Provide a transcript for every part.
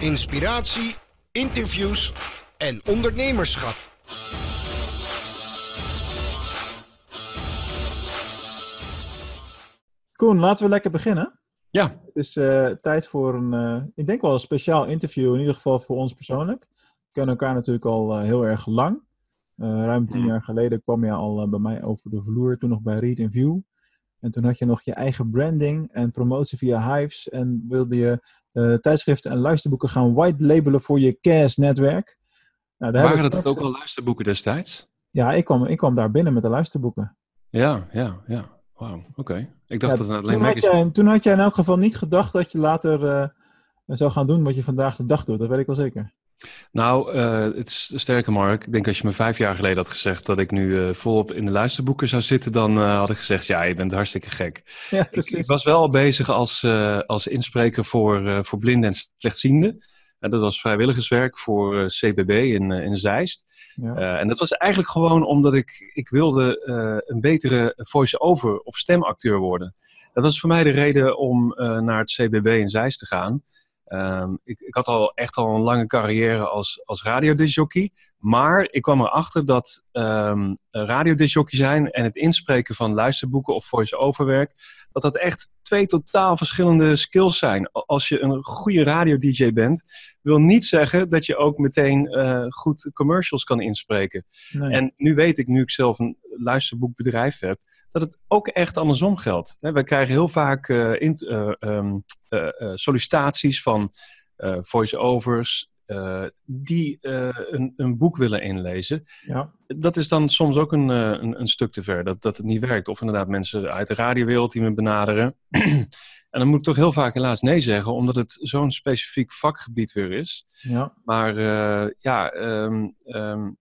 inspiratie, interviews en ondernemerschap. Koen, laten we lekker beginnen. Ja. Het is uh, tijd voor een, uh, ik denk wel een speciaal interview, in ieder geval voor ons persoonlijk. We kennen elkaar natuurlijk al uh, heel erg lang. ruim tien jaar geleden kwam je al bij mij over de vloer, toen nog bij Read View. En toen had je nog je eigen branding en promotie via Hives. En wilde je tijdschriften en luisterboeken gaan white labelen voor je CAS-netwerk. Nou, Waren dat ook al luisterboeken destijds? Ja, ik kwam, ik kwam daar binnen met de luisterboeken. Ja, ja, ja. Wauw, oké. Ik dacht dat het alleen toen had, jij, toen had jij in elk geval niet gedacht dat je later uh, zou gaan doen wat je vandaag de dag doet. Dat weet ik wel zeker. Nou, uh, het is sterker Mark. Ik denk als je me vijf jaar geleden had gezegd dat ik nu uh, volop in de luisterboeken zou zitten, dan had ik gezegd, ja, je bent hartstikke gek. Ja. Ik, ik was wel bezig als, als inspreker voor, voor blinden en slechtzienden. En dat was vrijwilligerswerk voor CBB in, in Zeist. Ja. En dat was eigenlijk gewoon omdat ik, ik wilde een betere voice-over of stemacteur worden. Dat was voor mij de reden om naar het CBB in Zeist te gaan. Um, ik, ik, had al echt al een lange carrière als, als radiodisjockey. Maar ik kwam erachter dat um, radiodisjockey zijn en het inspreken van luisterboeken of voice-over werk, dat dat echt twee totaal verschillende skills zijn. Als je een goede radio-dj bent, wil niet zeggen dat je ook meteen uh, goed commercials kan inspreken. Nee. En nu weet ik, nu ik zelf een luisterboekbedrijf heb, dat het ook echt andersom geldt. We krijgen heel vaak uh, in, uh, um, sollicitaties van voice-overs, uh, die uh, een, een, boek willen inlezen. Ja. Dat is dan soms ook een, uh, een, een, stuk te ver, dat, dat het niet werkt. Of inderdaad mensen uit de radiowereld die me benaderen. en dan moet ik toch heel vaak helaas nee zeggen, omdat het zo'n specifiek vakgebied weer is. Ja. Maar ja, um, um,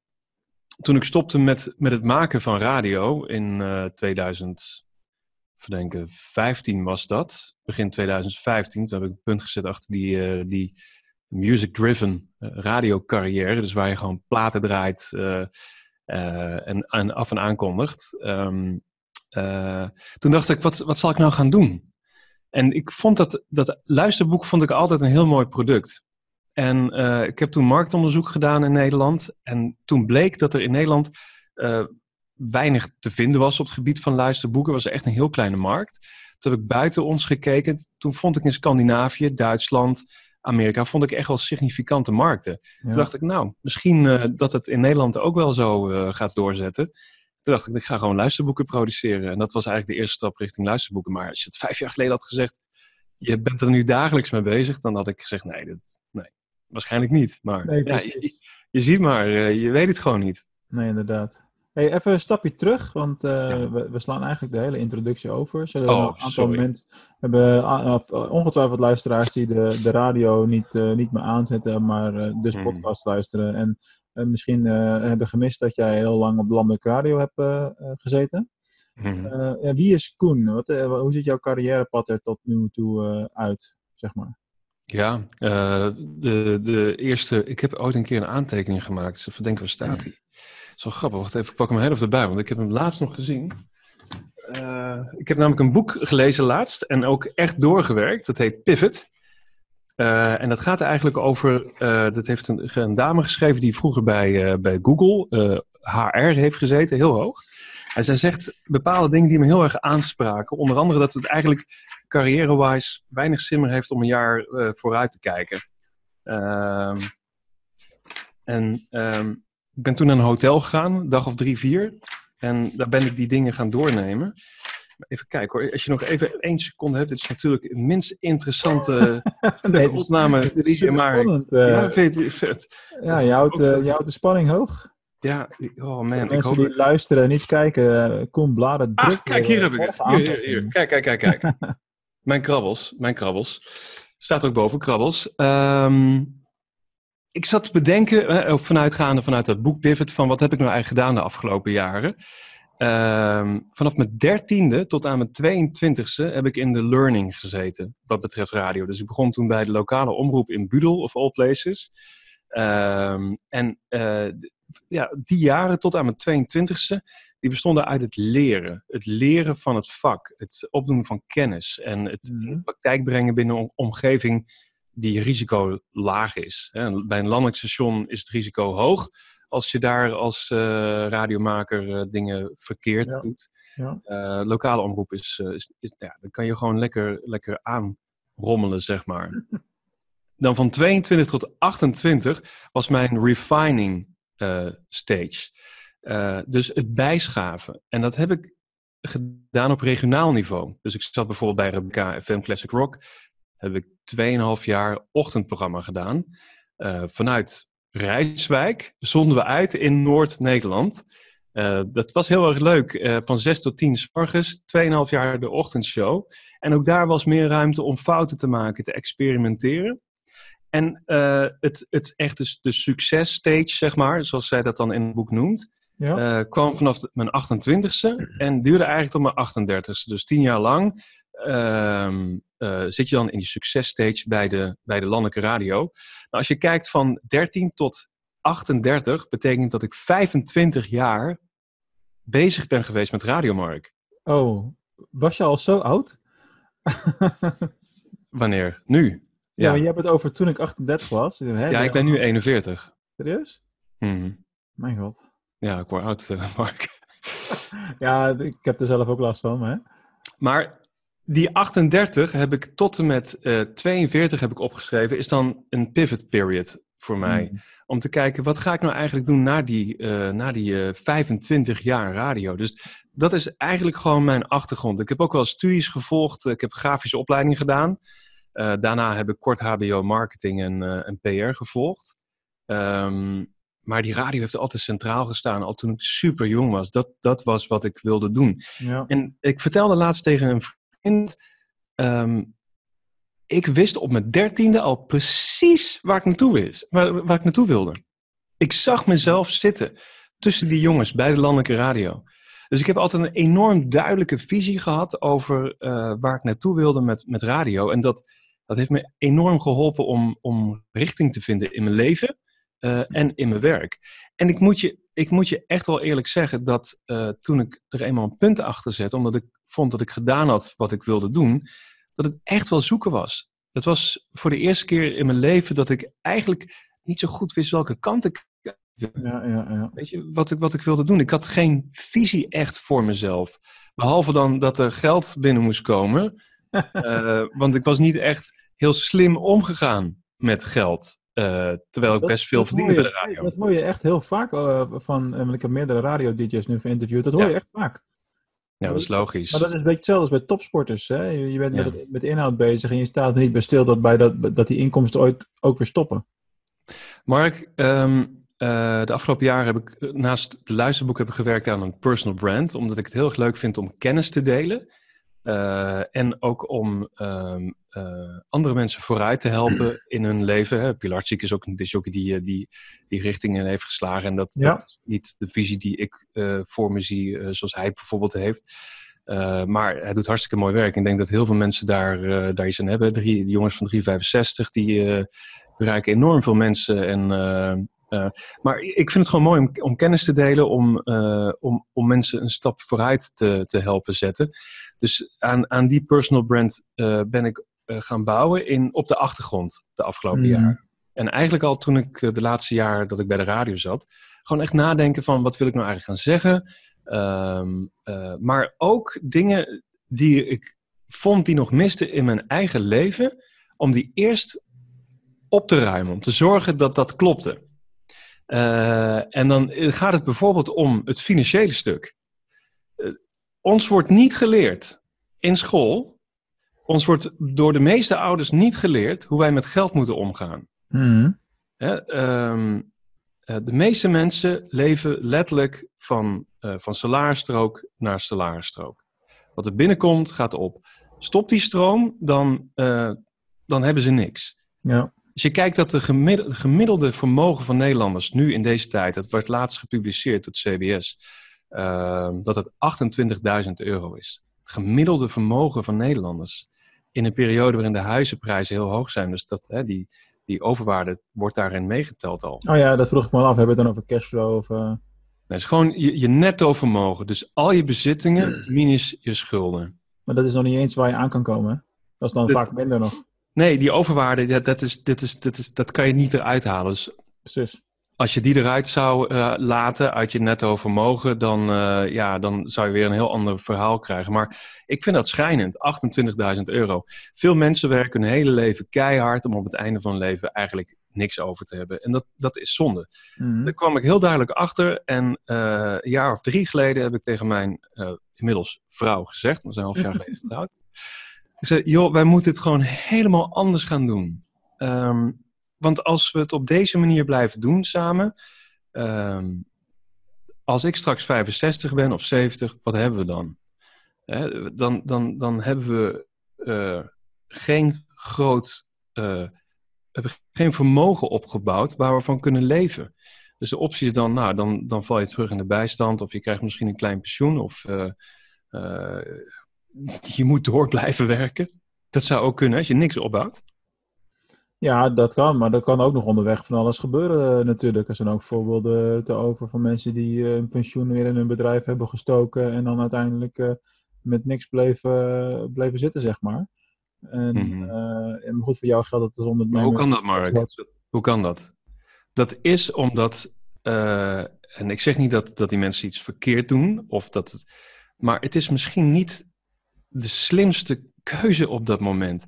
toen ik stopte met, met het maken van radio in 2000 verdenken, 15 was dat. Begin 2015. Toen heb ik een punt gezet achter die, die music-driven uh, radiocarrière. Dus waar je gewoon platen draait uh, uh, en, af en aankondigt. Um, toen dacht ik, wat, wat zal ik nou gaan doen? En ik vond dat, dat luisterboek vond ik altijd een heel mooi product. En ik heb toen marktonderzoek gedaan in Nederland. En toen bleek dat er in Nederland weinig te vinden was op het gebied van luisterboeken. Het was echt een heel kleine markt. Toen heb ik buiten ons gekeken. Toen vond ik in Scandinavië, Duitsland, Amerika vond ik echt wel significante markten. Ja. Toen dacht ik, nou, misschien uh, dat het in Nederland ook wel zo uh, gaat doorzetten. Toen dacht ik, ik ga gewoon luisterboeken produceren. En dat was eigenlijk de eerste stap richting luisterboeken. Maar als je het vijf jaar geleden had gezegd, je bent er nu dagelijks mee bezig, dan had ik gezegd, nee, dat, nee waarschijnlijk niet. Maar nee, ja, je, je, ziet maar, uh, je weet het gewoon niet. Nee, inderdaad. Hey, even een stapje terug, want uh, ja. we, we, slaan eigenlijk de hele introductie over. Zullen oh, een aantal mensen hebben uh, ongetwijfeld luisteraars die de, de radio niet, uh, niet meer aanzetten, maar dus Hmm. podcast luisteren. En misschien hebben gemist dat jij heel lang op de landelijke radio hebt gezeten. Hmm. ja, wie is Koen? Wat, hoe ziet jouw carrièrepad er tot nu toe uit, zeg maar? Ja, de, de eerste. Ik heb ooit een keer een aantekening gemaakt. Ze verdenken waar staat hij? Zo grappig. Wacht even, ik pak hem heel even erbij, want ik heb hem laatst nog gezien. Uh, ik heb namelijk een boek gelezen laatst en ook echt doorgewerkt. Dat heet Pivot. Uh, en dat gaat eigenlijk over. Uh, dat heeft een, dame geschreven die vroeger bij, bij Google HR heeft gezeten, heel hoog. En zij zegt bepaalde dingen die me heel erg aanspraken. Onder andere dat het eigenlijk carrière-wise weinig zin meer heeft om een jaar vooruit te kijken. Ehm, en um, ik ben toen naar een hotel gegaan, een dag of drie, vier. En daar ben ik die dingen gaan doornemen. Even kijken hoor, als je nog even één seconde hebt. Dit is natuurlijk het minst interessante nee, opname. Het is super maar, spannend. Uh, ja, vind je, vet. ja je, houdt, uh, je houdt de spanning hoog. Ja, oh man. Mensen ik hoop die luisteren en niet kijken, uh, kom bladen druk. Ah, kijk, hier heb ik het. Hier, hier, hier. Kijk, kijk, kijk, kijk. mijn krabbels, mijn krabbels. Staat er ook boven, krabbels. Um, ik zat te bedenken, eh, vanuitgaande vanuit dat boek Pivot, van wat heb ik nou eigenlijk gedaan de afgelopen jaren. Um, vanaf mijn dertiende tot aan mijn 22e heb ik in de learning gezeten, wat betreft radio. Dus ik begon toen bij de lokale omroep in Budel, of all places. Um, en uh, ja, die jaren tot aan mijn 22e, die bestonden uit het leren. Het leren van het vak, het opdoen van kennis en het Mhm. praktijk brengen binnen een omgeving die risico laag is. Bij een landelijk station is het risico hoog als je daar als uh, radiomaker uh, dingen verkeerd Ja. doet. Ja. Eh, lokale omroep is, eh, is, is- ja, dan kan je gewoon lekker, lekker aanrommelen, zeg maar. Dan van 22 tot 28 was mijn refining eh, stage. Eh, dus het bijschaven. En dat heb ik gedaan op regionaal niveau. Dus ik zat bijvoorbeeld bij Rebecca FM Classic Rock. Heb ik 2,5 jaar ochtendprogramma gedaan. Eh, vanuit Rijswijk zonden we uit in Noord-Nederland. Eh, dat was heel erg leuk. Eh, van 6 tot 10 s morgens, 2,5 jaar de ochtendshow. En ook daar was meer ruimte om fouten te maken, te experimenteren. En het, het echte de successtage, zeg maar, zoals zij dat dan in het boek noemt, Ja. kwam vanaf mijn 28ste en duurde eigenlijk tot mijn 38ste. Dus tien jaar lang ehm, eh, zit je dan in die successtage bij de, bij de landelijke radio. Nou, als je kijkt van 13 tot 38, betekent dat ik 25 jaar bezig ben geweest met radiomark. Oh, was je al zo oud? Wanneer? Nu? Ja, Ja, maar je hebt het over toen ik 38 was. Hè, ja ik ben nu 41. Serieus? Mhm. Mijn god. Ja, ik word oud, eh, Mark. Ja, ik heb er zelf ook last van, hè? Maar die 38 heb ik tot en met eh 42 heb ik opgeschreven, is dan een pivot period voor mij. Hmm. Om te kijken, wat ga ik nou eigenlijk doen na die, eh, na die eh, 25 jaar radio? Dus dat is eigenlijk gewoon mijn achtergrond. Ik heb ook wel studies gevolgd. Ik heb grafische opleiding gedaan. Eh, daarna heb ik kort HBO marketing en, eh, en PR gevolgd. Ehm, maar die radio heeft altijd centraal gestaan, al toen ik super jong was. Dat, dat was wat ik wilde doen. Ja. En ik vertelde laatst tegen een ehm, ik wist op mijn dertiende al precies waar ik naartoe, wist, waar, waar ik naartoe wilde. Ik zag mezelf zitten tussen die jongens bij de landelijke radio. Dus ik heb altijd een enorm duidelijke visie gehad over eh, waar ik naartoe wilde met, met radio. En dat, dat heeft me enorm geholpen om, om richting te vinden in mijn leven eh, en in mijn werk. En ik moet je, ik moet je echt wel eerlijk zeggen dat eh, toen ik er eenmaal een punt achter zette, omdat ik vond dat ik gedaan had wat ik wilde doen, dat het echt wel zoeken was. Het was voor de eerste keer in mijn leven dat ik eigenlijk niet zo goed wist welke kant ik Ja, ja, ja. Weet je, wat ik, wat ik wilde doen. Ik had geen visie echt voor mezelf. Behalve dan dat er geld binnen moest komen. Eh, want ik was niet echt heel slim omgegaan met geld. eh, terwijl ik Dat- best veel verdiende bij de radio. Dat hoor je echt heel vaak eh, van, ik heb meerdere radio-dj's nu geïnterviewd, dat hoor je echt vaak. Ja, dat is logisch. Maar dat is een beetje hetzelfde als bij topsporters. Hè? Je, bent Ja. met, het- met inhoud bezig en je staat er niet bij stil dat, bij dat, dat die inkomsten ooit ook weer stoppen. Mark, ehm, eh, de afgelopen jaren heb ik eh, naast de luisterboek heb ik gewerkt aan een personal brand. Omdat ik het heel erg leuk vind om kennis te delen. Eh, en ook om ehm, eh, andere mensen vooruit te helpen in hun leven. Hè. Pilarczyk is ook een disjockey die, eh, die die richting in heeft geslagen. En dat, Ja. dat is niet de visie die ik eh, voor me zie, zoals hij bijvoorbeeld heeft. Maar hij doet hartstikke mooi werk. Ik denk dat heel veel mensen daar, daar iets aan hebben. Drie, de jongens van 365, die bereiken enorm veel mensen. En, maar ik vind het gewoon mooi om, om kennis te delen, om, om, om mensen een stap vooruit te, te helpen zetten. Dus aan, aan die personal brand ben ik gaan bouwen in, op de achtergrond de afgelopen Mm. jaar. En eigenlijk al toen ik eh, de laatste jaar dat ik bij de radio zat, gewoon echt nadenken van wat wil ik nou eigenlijk gaan zeggen. Ehm, eh, maar ook dingen die ik vond die nog misten in mijn eigen leven, om die eerst op te ruimen, om te zorgen dat dat klopte. Eh, en dan gaat het bijvoorbeeld om het financiële stuk. Eh, ons wordt niet geleerd in school, ons wordt door de meeste ouders niet geleerd hoe wij met geld moeten omgaan. Mhm. Hè, ehm, eh, de meeste mensen leven letterlijk van, eh, van salarisstrook naar salarisstrook. Wat er binnenkomt, gaat op. Stopt die stroom, dan, eh, dan hebben ze niks. Ja. Als je kijkt dat de gemiddelde, gemiddelde vermogen van Nederlanders nu in deze tijd, dat werd laatst gepubliceerd door het CBS, ehm, dat het 28.000 euro is. Het gemiddelde vermogen van Nederlanders. In een periode waarin de huizenprijzen heel hoog zijn. Dus dat, hè, die, die overwaarde wordt daarin meegeteld al. Oh ja, dat vroeg ik me al af. Hebben we het dan over cashflow? Of, eh, Nee, het is gewoon je, je netto vermogen. Dus al je bezittingen minus je schulden. Maar dat is nog niet eens waar je aan kan komen. Dat is dan vaak minder nog. Nee, die overwaarde, dat, dat, is, dat, is, dat, is, dat kan je niet eruit halen. Dus Precies. Als je die eruit zou eh, laten uit je netto vermogen, dan, eh, ja, dan zou je weer een heel ander verhaal krijgen. Maar ik vind dat schrijnend, 28.000 euro. Veel mensen werken hun hele leven keihard om op het einde van hun leven eigenlijk niks over te hebben. En dat, dat is zonde. Mhm. Daar kwam ik heel duidelijk achter. En eh, een jaar of drie geleden heb ik tegen mijn inmiddels vrouw gezegd, we zijn half jaar geleden getrouwd. Ik zei, joh, wij moeten het gewoon helemaal anders gaan doen. Ehm, want als we het op deze manier blijven doen samen, ehm, als ik straks 65 ben of 70, wat hebben we dan? Dan, dan, dan hebben we eh, geen groot, eh, hebben geen vermogen opgebouwd waar we van kunnen leven. Dus de optie is dan, nou, dan, dan val je terug in de bijstand of je krijgt misschien een klein pensioen of eh, je moet door blijven werken. Dat zou ook kunnen als je niks opbouwt. Ja, dat kan, maar er kan ook nog onderweg van alles gebeuren eh, natuurlijk. Er zijn ook voorbeelden te over van mensen die eh, een pensioen weer in hun bedrijf hebben gestoken en dan uiteindelijk eh, met niks bleven, bleven zitten, zeg maar. En, Mhm. en goed, voor jou geldt het als Maar ondernemer. hoe kan dat, Mark? Wat? Hoe kan dat? Dat is omdat, en ik zeg niet dat, dat die mensen iets verkeerd doen, of dat het, maar het is misschien niet de slimste keuze op dat moment.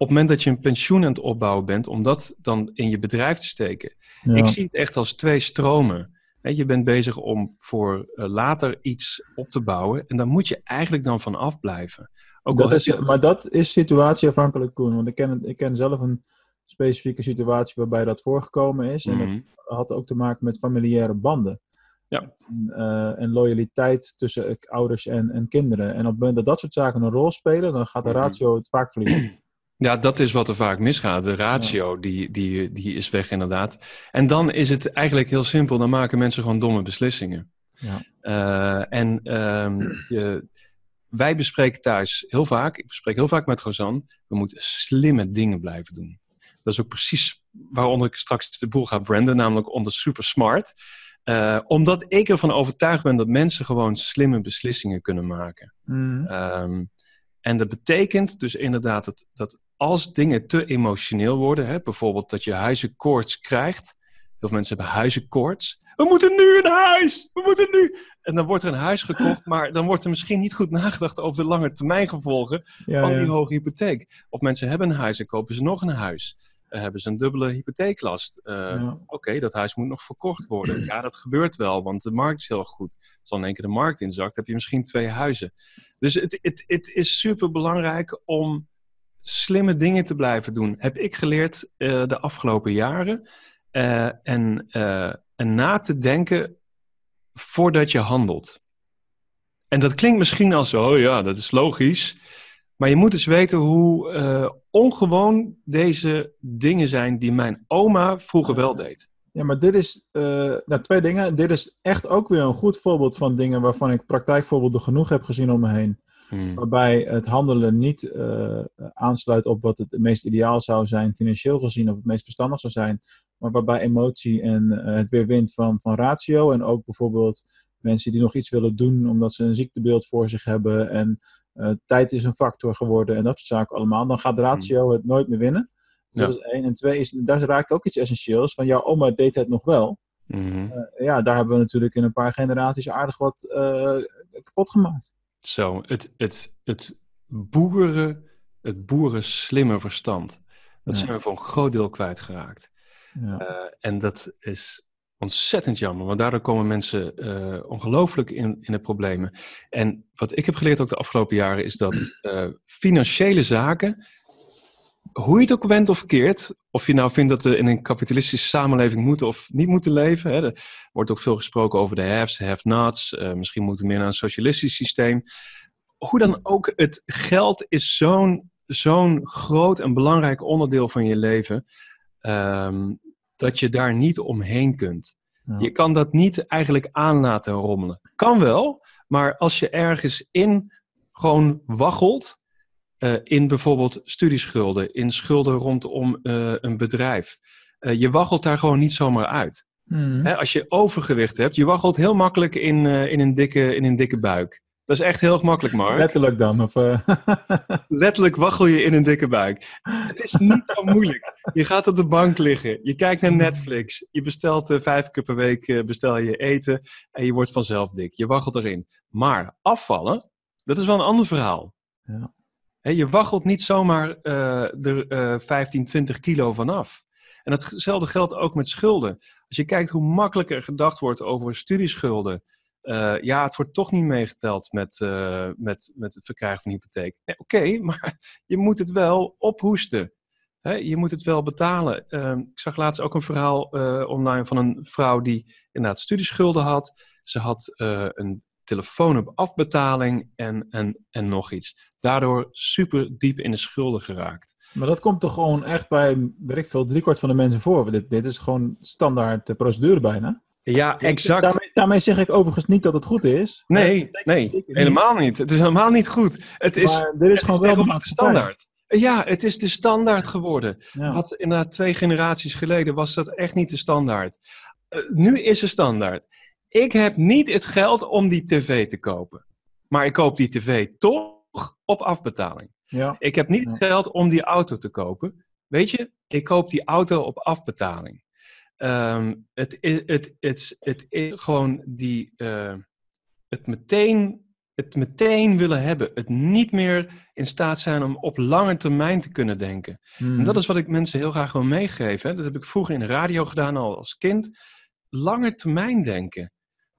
Op het moment dat je een pensioen aan het opbouwen bent, om dat dan in je bedrijf te steken. Ja. Ik zie het echt als twee stromen. Je bent bezig om voor eh, later iets op te bouwen. En daar moet je eigenlijk dan van afblijven. Ook Dat is, je- maar dat is situatieafhankelijk, Koen. Want ik ken, het- ik ken zelf een specifieke situatie waarbij dat voorgekomen is. En Mhm. dat had ook te maken met familiaire banden. Ja. En, eh, en loyaliteit tussen eh, ouders en, en kinderen. En op het moment dat dat soort zaken een rol spelen, dan gaat de Mhm. ratio het vaak verliezen. Ja, dat is wat er vaak misgaat. De ratio, die, die, die is weg inderdaad. En dan is het eigenlijk heel simpel. Dan maken mensen gewoon domme beslissingen. Ja. Eh, en ehm, je, wij bespreken thuis heel vaak, ik bespreek heel vaak met Rosanne, we moeten slimme dingen blijven doen. Dat is ook precies waaronder ik straks de boel ga branden, namelijk onder super smart. Eh, omdat ik ervan overtuigd ben dat mensen gewoon slimme beslissingen kunnen maken. Mhm. Ehm, en dat betekent dus inderdaad dat, dat als dingen te emotioneel worden, hè, bijvoorbeeld dat je huizenkoorts krijgt. Heel veel mensen hebben huizenkoorts. We moeten nu een huis! We moeten nu! En dan wordt er een huis gekocht, maar dan wordt er misschien niet goed nagedacht over de lange termijn gevolgen ja, van ja. die hoge hypotheek. Of mensen hebben een huis en kopen ze nog een huis. Eh, hebben ze een dubbele hypotheeklast. Eh, Ja. Oké, dat huis moet nog verkocht worden. Ja, dat gebeurt wel, want de markt is heel goed. Als dan in één keer de markt inzakt, heb je misschien twee huizen. Dus het, het, het is super belangrijk om slimme dingen te blijven doen. Heb ik geleerd eh, de afgelopen jaren. Eh, en, eh, en na te denken voordat je handelt. En dat klinkt misschien als, oh ja, dat is logisch. Maar je moet dus weten hoe ongewoon deze dingen zijn die mijn oma vroeger wel deed. Ja, maar dit is, nou, twee dingen. Dit is echt ook weer een goed voorbeeld van dingen waarvan ik praktijkvoorbeelden genoeg heb gezien om me heen. Hmm. Waarbij het handelen niet eh, aansluit op wat het meest ideaal zou zijn, financieel gezien, of het meest verstandig zou zijn. Maar waarbij emotie en eh, het weer wint van, van ratio. En ook bijvoorbeeld mensen die nog iets willen doen omdat ze een ziektebeeld voor zich hebben. En eh, tijd is een factor geworden en dat soort zaken allemaal. Dan gaat de ratio het nooit meer winnen. Dat Ja. is één. En twee, is, daar raakt ook iets essentieels. Van jouw oma deed het nog wel. Eh, ja, daar hebben we natuurlijk in een paar generaties aardig wat kapot gemaakt. Zo, het, het, het boeren, het boeren slimme verstand. Dat Ja. zijn we voor een groot deel kwijtgeraakt. Ja. Eh, en dat is ontzettend jammer, want daardoor komen mensen eh, ongelooflijk in, in de problemen. En wat ik heb geleerd ook de afgelopen jaren is dat eh, financiële zaken, hoe je het ook went of keert, of je nou vindt dat we in een kapitalistische samenleving moeten of niet moeten leven. Hè, er wordt ook veel gesproken over de haves, have-nots. eh, misschien moeten we meer naar een socialistisch systeem. Hoe dan ook, het geld is zo'n zo'n groot en belangrijk onderdeel van je leven. ehm, dat je daar niet omheen kunt. Ja. Je kan dat niet eigenlijk aan laten rommelen. Kan wel, maar als je ergens in gewoon waggelt, eh, in bijvoorbeeld studieschulden, in schulden rondom eh, een bedrijf, eh, je waggelt daar gewoon niet zomaar uit. Mhm. Hè, als je overgewicht hebt, je waggelt heel makkelijk in, in, een dikke, in een dikke buik. Dat is echt heel gemakkelijk, Mark. Letterlijk dan? Of. Letterlijk waggel je in een dikke buik. Het is niet zo moeilijk. Je gaat op de bank liggen. Je kijkt naar Netflix. Je bestelt vijf keer per week bestel je eten. En je wordt vanzelf dik. Je waggelt erin. Maar afvallen, dat is wel een ander verhaal. Ja. Je waggelt niet zomaar er 15, 20 kilo vanaf. En hetzelfde geldt ook met schulden. Als je kijkt hoe makkelijk er gedacht wordt over studieschulden. Uh, ja, het wordt toch niet meegeteld met, uh, met, met het verkrijgen van hypotheek. Oké, maar je moet het wel ophoesten. Je moet het wel betalen. Uh, ik zag laatst ook een verhaal eh, online van een vrouw die inderdaad studieschulden had. Ze had een telefoon op afbetaling en, en, en nog iets. Daardoor super diep in de schulden geraakt. Maar dat komt toch gewoon echt bij, weet ik veel, driekwart van de mensen voor. Dit, dit is gewoon standaard procedure bijna. Ja, exact. Daarmee, daarmee, zeg ik overigens niet dat het goed is. Nee, nee, helemaal niet. Het is helemaal niet goed. Het is, maar dit is gewoon wel de standaard. Ja, het is de standaard geworden. Ja. Had inderdaad twee generaties geleden was dat echt niet de standaard. Uh, nu is het standaard. Ik heb niet het geld om die tv te kopen. Maar ik koop die tv toch op afbetaling. Ja. Ik heb niet het geld om die auto te kopen. Weet je, ik koop die auto op afbetaling. Um, het, het, het, het, het is gewoon die, uh, het, meteen, het meteen willen hebben. Het niet meer in staat zijn om op lange termijn te kunnen denken. Hmm. En dat is wat ik mensen heel graag wil meegeven. Hè. Dat heb ik vroeger in de radio gedaan al als kind. Lange termijn denken.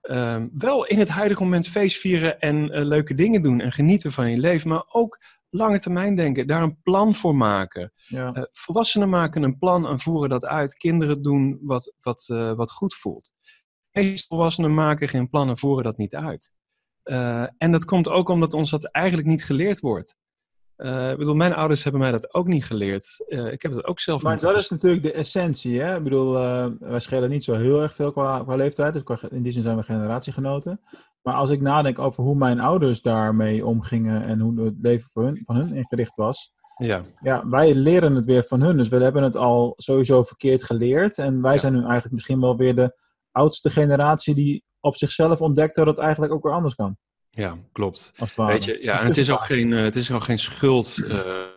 Um, wel in het huidige moment feest vieren en uh, leuke dingen doen en genieten van je leven, maar ook lange termijn denken, daar een plan voor maken. Ja. Uh, volwassenen maken een plan en voeren dat uit. Kinderen doen wat, wat, uh, wat goed voelt. Meeste volwassenen maken geen plan en voeren dat niet uit. En dat komt ook omdat ons dat eigenlijk niet geleerd wordt. Ik bedoel, mijn ouders hebben mij dat ook niet geleerd. ik heb het ook zelf maar dat is natuurlijk de essentie. Hè? Ik bedoel, wij schelen niet zo heel erg veel qua, qua leeftijd. Dus qua, in die zin zijn we generatiegenoten. Maar als ik nadenk over hoe mijn ouders daarmee omgingen en hoe het leven van hun, van hun ingericht was. Ja. ja, wij leren het weer van hun. Dus we hebben het al sowieso verkeerd geleerd. En wij Ja. zijn nu eigenlijk misschien wel weer de oudste generatie die op zichzelf ontdekt dat het eigenlijk ook weer anders kan. Ja, klopt. Weet je, ja, en het is ook geen, eh, het is ook geen schuld, eh,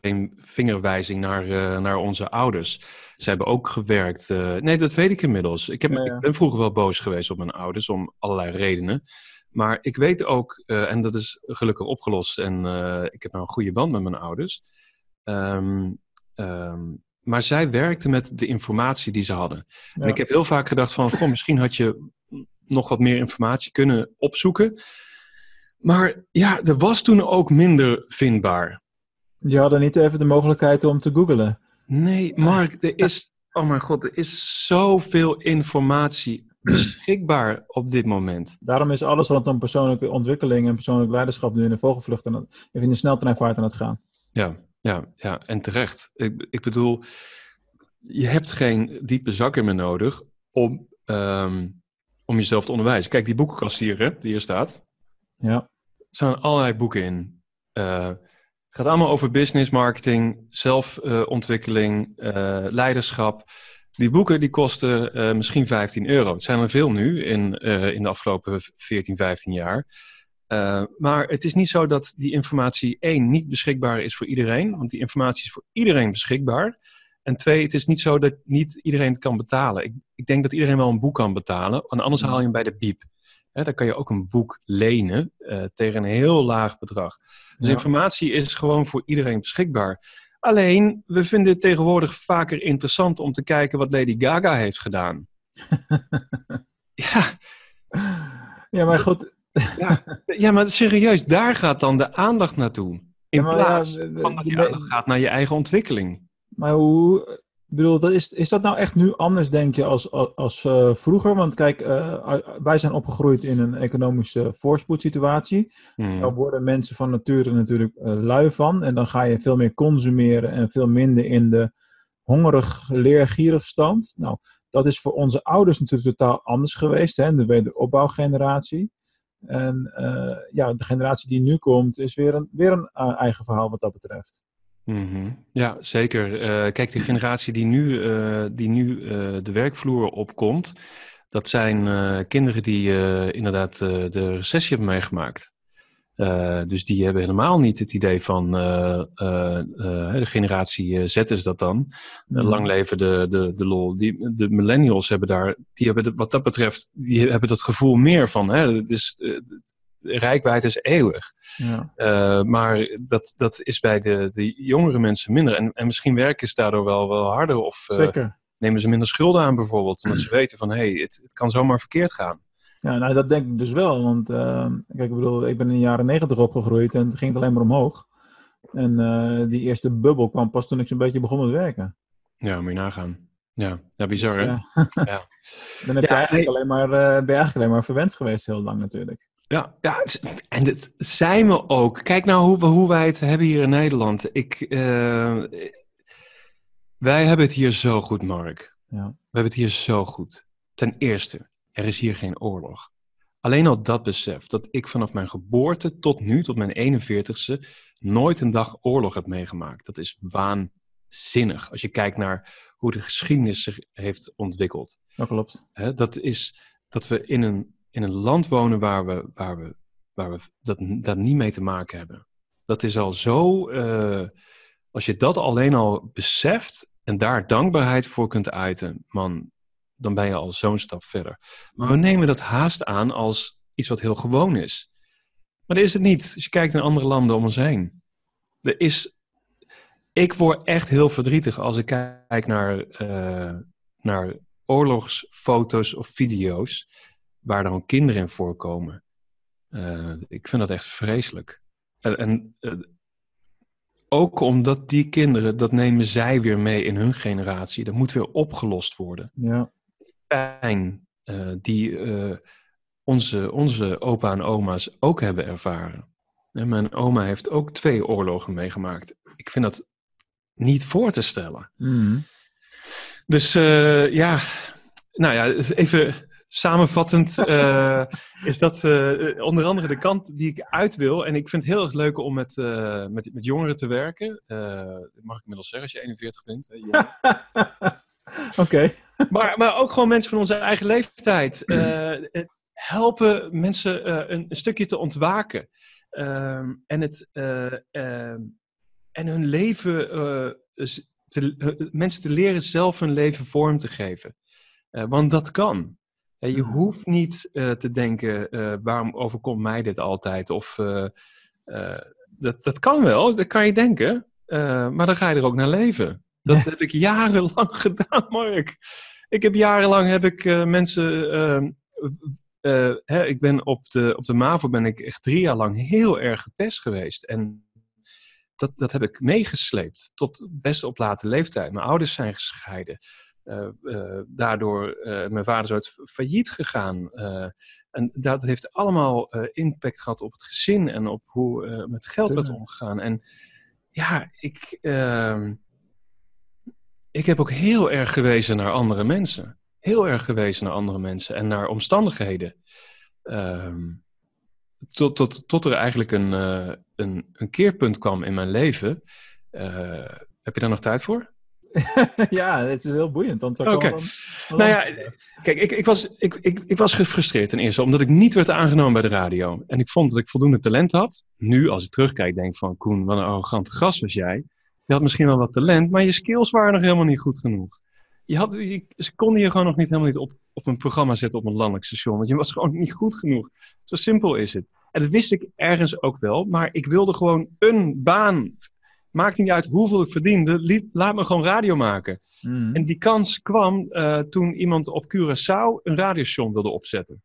geen vingerwijzing naar, eh, naar onze ouders. Ze hebben ook gewerkt. nee, dat weet ik inmiddels. Ik, heb, Ja, ja. ik ben vroeger wel boos geweest op mijn ouders om allerlei redenen. Maar ik weet ook, en dat is gelukkig opgelost, en ik heb nou een goede band met mijn ouders. Ehm, ehm, maar zij werkten met de informatie die ze hadden. Ja. En ik heb heel vaak gedacht van, goh, misschien had je nog wat meer informatie kunnen opzoeken. Maar ja, er was toen ook minder vindbaar. Je hadden niet even de mogelijkheid om te googlen. Nee, Mark, er is, oh mijn god, er is zoveel informatie beschikbaar op dit moment. Daarom is alles rondom persoonlijke ontwikkeling en persoonlijk leiderschap nu in de vogelvlucht en in de sneltreinvaart aan het gaan. Ja, ja, ja, en terecht. Ik, ik bedoel, je hebt geen diepe zakken meer nodig om, ehm, om jezelf te onderwijzen. Kijk, die boekenkast hier, hè, die hier staat. Ja, staan allerlei boeken in. Het gaat allemaal over business, marketing, zelfontwikkeling, eh, leiderschap. Die boeken die kosten eh, misschien 15 euro. Het zijn er veel nu in, in de afgelopen 14, 15 jaar. Uh, maar het is niet zo dat die informatie één niet beschikbaar is voor iedereen, want die informatie is voor iedereen beschikbaar. En twee, het is niet zo dat niet iedereen het kan betalen. Ik, ik denk dat iedereen wel een boek kan betalen, want anders haal je hem bij de biep. Hè, dan kan je ook een boek lenen uh, tegen een heel laag bedrag. Dus Ja. informatie is gewoon voor iedereen beschikbaar. Alleen, we vinden het tegenwoordig vaker interessant om te kijken wat Lady Gaga heeft gedaan. ja, ja maar goed. ja, maar serieus, daar gaat dan de aandacht naartoe. In Ja, plaats ja, van dat de- aandacht gaat naar je eigen ontwikkeling. Maar hoe, ik bedoel, dat is, is dat nou echt nu anders, denk je, als, als, als, eh, vroeger? Want kijk, eh, wij zijn opgegroeid in een economische voorspoedsituatie. Hmm. Daar worden mensen van nature natuurlijk eh, lui van. En dan ga je veel meer consumeren en veel minder in de hongerig, leergierig stand. Nou, dat is voor onze ouders natuurlijk totaal anders geweest. Hè? De wederopbouwgeneratie. En ja, de generatie die nu komt, is weer een, weer een eigen verhaal wat dat betreft. Mhm. Ja, zeker. Eh, kijk, de generatie die nu, eh, die nu eh, de werkvloer opkomt, dat zijn kinderen die inderdaad de recessie hebben meegemaakt. Dus die hebben helemaal niet het idee van de generatie Z is dat dan. Mm. lang leven de, de, de lol. Die, de millennials hebben daar, die hebben de, wat dat betreft, die hebben dat gevoel meer van. Hè? Dus de rijkwijde is eeuwig. Ja. maar dat, dat is bij de, de jongere mensen minder. En, en misschien werken ze daardoor wel, wel harder. Of nemen ze minder schulden aan bijvoorbeeld. Omdat ze weten van, hé, hey, het, het kan zomaar verkeerd gaan. Ja, nou dat denk ik dus wel. Want uh, kijk, ik bedoel, ik ben in de jaren negentig opgegroeid en het ging alleen maar omhoog. En die eerste bubbel kwam pas toen ik zo'n beetje begon met werken. Ja, moet je nagaan. Ja, ja bizar hè? Ja. ja. Dan heb je eigenlijk alleen maar, uh, ben je eigenlijk alleen maar verwend geweest heel lang natuurlijk. Ja, ja en het zijn we ook. Kijk nou hoe, hoe wij het hebben hier in Nederland. Ik, wij hebben het hier zo goed, Mark. Ja. We hebben het hier zo goed. Ten eerste, er is hier geen oorlog. Alleen al dat besef, dat ik vanaf mijn geboorte tot nu, tot mijn 41ste, nooit een dag oorlog heb meegemaakt. Dat is waanzinnig. Als je kijkt naar hoe de geschiedenis zich heeft ontwikkeld. Dat klopt. dat is dat we in een, in een land wonen waar we, waar we, waar we dat, dat niet mee te maken hebben. Dat is al zo. Uh, als je dat alleen al beseft en daar dankbaarheid voor kunt uiten, man, dan ben je al zo'n stap verder. Maar we nemen dat haast aan als iets wat heel gewoon is. Maar dat is het niet. Als je kijkt naar andere landen om ons heen. Er is, ik word echt heel verdrietig als ik kijk naar, uh, naar oorlogsfoto's of video's waar dan kinderen in voorkomen. Uh, ik vind dat echt vreselijk. En, en uh, ook omdat die kinderen, dat nemen zij weer mee in hun generatie. Dat moet weer opgelost worden. Ja pijn uh, die onze, onze opa en oma's ook hebben ervaren. En mijn oma heeft ook twee oorlogen meegemaakt. Ik vind dat niet voor te stellen. Mm. Dus ja, nou ja, even samenvattend is dat onder andere de kant die ik uit wil. En ik vind het heel erg leuk om met, met, met jongeren te werken. mag ik inmiddels zeggen als je 41 bent. Oké. maar, maar ook gewoon mensen van onze eigen leeftijd. Helpen mensen een, een, stukje te ontwaken. Uh, en, het, ehm, en hun leven, te, mensen te leren zelf hun leven vorm te geven. want dat kan. Je mhm. hoeft niet te denken, waarom overkomt mij dit altijd? Of dat, dat kan wel, dat kan je denken. maar dan ga je er ook naar leven. Dat heb ik jarenlang gedaan, Mark. Ik heb jarenlang heb ik mensen. Uh, hè, ik ben op de, op de MAVO ben ik echt drie jaar lang heel erg gepest geweest. En dat, dat heb ik meegesleept tot best op late leeftijd. Mijn ouders zijn gescheiden. Daardoor mijn vader is uit failliet gegaan. en dat heeft allemaal impact gehad op het gezin en op hoe met geld werd omgegaan. En ja, ik ehm, ik heb ook heel erg gewezen naar andere mensen. Heel erg gewezen naar andere mensen en naar omstandigheden. Ehm, tot, tot, tot er eigenlijk een, een, een keerpunt kwam in mijn leven. Heb je daar nog tijd voor? ja, het is heel boeiend. Oké. Okay. Nou ja, kijk, ik, ik, was, ik, ik, ik was gefrustreerd ten eerste, omdat ik niet werd aangenomen bij de radio. En ik vond dat ik voldoende talent had. Nu, als ik terugkijk, denk ik van, Koen, wat een arrogante gast was jij. Je had misschien wel wat talent, maar je skills waren nog helemaal niet goed genoeg. Je had, je, ze konden je gewoon nog niet helemaal niet op, op een programma zetten op een landelijk station. Want je was gewoon niet goed genoeg. Zo simpel is het. En dat wist ik ergens ook wel. Maar ik wilde gewoon een baan. Maakt niet uit hoeveel ik verdiende. Laat me gewoon radio maken. Mm. En die kans kwam uh, toen iemand op Curaçao een radiostation wilde opzetten.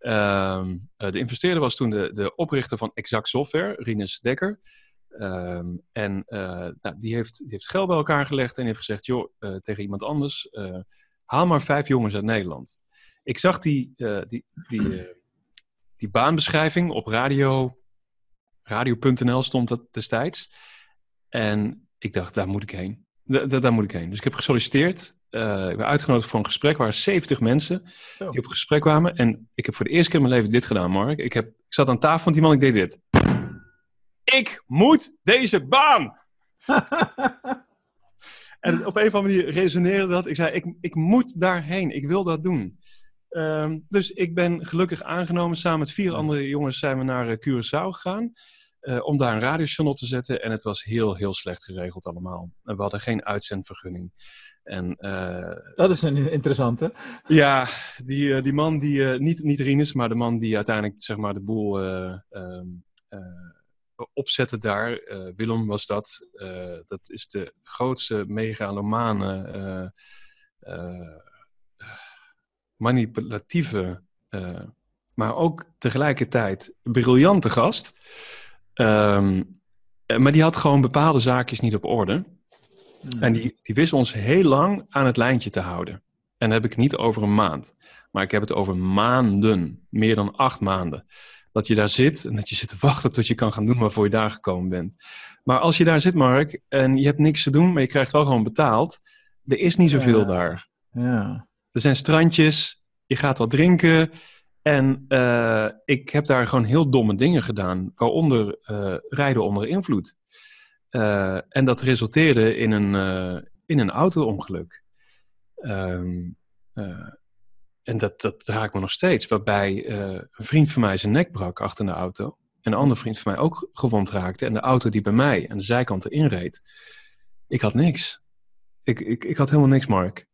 Uh, de investeerder was toen de, de oprichter van Exact Software, Rinus Dekker. Um, en uh, nou, die, heeft, die heeft geld bij elkaar gelegd en heeft gezegd: joh, uh, tegen iemand anders, haal maar vijf jongens uit Nederland. Ik zag die, die, die, die baanbeschrijving op radio, radio.nl stond dat destijds. En ik dacht, daar moet ik heen. daar moet ik heen. Dus ik heb gesolliciteerd. ik ben uitgenodigd voor een gesprek. Er waren 70 mensen die op gesprek kwamen. En ik heb voor de eerste keer in mijn leven dit gedaan, Mark. Ik, heb, ik zat aan tafel met die man, ik deed dit ik moet deze baan. en op een of andere manier resoneerde dat. Ik zei, ik, ik moet daarheen. Ik wil dat doen. Ehm, dus ik ben gelukkig aangenomen. Samen met vier andere jongens zijn we naar uh, Curaçao gegaan. Uh, om daar een radiostation op te zetten. En het was heel, heel slecht geregeld allemaal. We hadden geen uitzendvergunning. En, uh, dat is een interessante. Ja, die, die man die, niet, niet Rinus, maar de man die uiteindelijk zeg maar, de boel ehm, opzette daar, Willem was dat. dat is de grootste megalomane manipulatieve, uh, maar ook tegelijkertijd briljante gast. Um, maar die had gewoon bepaalde zaakjes niet op orde. Hmm. En die, die wist ons heel lang aan het lijntje te houden. En dan heb ik het niet over een maand. Maar ik heb het over maanden. Meer dan acht maanden. Dat je daar zit en dat je zit te wachten tot je kan gaan doen waarvoor je daar gekomen bent. Maar als je daar zit, Mark, en je hebt niks te doen, maar je krijgt wel gewoon betaald. Er is niet zoveel ja. daar. Ja. Er zijn strandjes, je gaat wat drinken. En uh, ik heb daar gewoon heel domme dingen gedaan, waaronder uh, rijden onder invloed. Uh, en dat resulteerde in een, in een auto-ongeluk. Um, en dat, dat raakt me nog steeds, waarbij een vriend van mij zijn nek brak achter de auto. En een andere vriend van mij ook gewond raakte. En de auto die bij mij aan de zijkant erin reed, ik had niks. Ik, ik, ik had helemaal niks, Mark.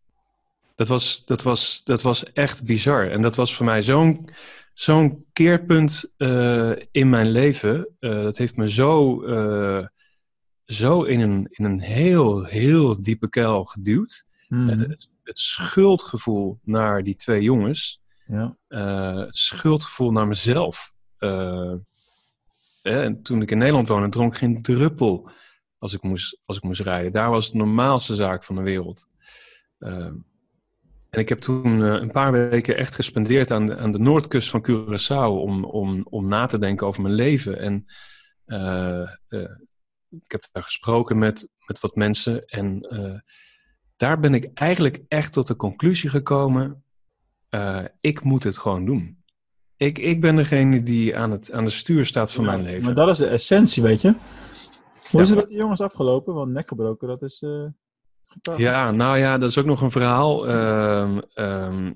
Dat was, dat, was, dat was echt bizar. En dat was voor mij zo'n zo'n keerpunt uh, in mijn leven. Uh, dat heeft me zo, uh, zo in, een, in een heel, heel diepe kuil geduwd. En het, het schuldgevoel naar die twee jongens. Ja. het schuldgevoel naar mezelf. en toen ik in Nederland woonde, dronk ik geen druppel als ik moest, als ik moest rijden. Daar was het de normaalste zaak van de wereld. En ik heb toen uh, een paar weken echt gespendeerd aan de, aan de noordkust van Curaçao om, om, om na te denken over mijn leven. En uh, uh, ik heb daar gesproken met, met wat mensen. En daar ben ik eigenlijk echt tot de conclusie gekomen: ik moet het gewoon doen. Ik, ik ben degene die aan het, aan de stuur staat van Ja, mijn leven. Maar dat is de essentie, weet je. Hoe Ja. is het met die jongens afgelopen? Want nek gebroken, dat is... Ja, nou ja, dat is ook nog een verhaal. Ehm,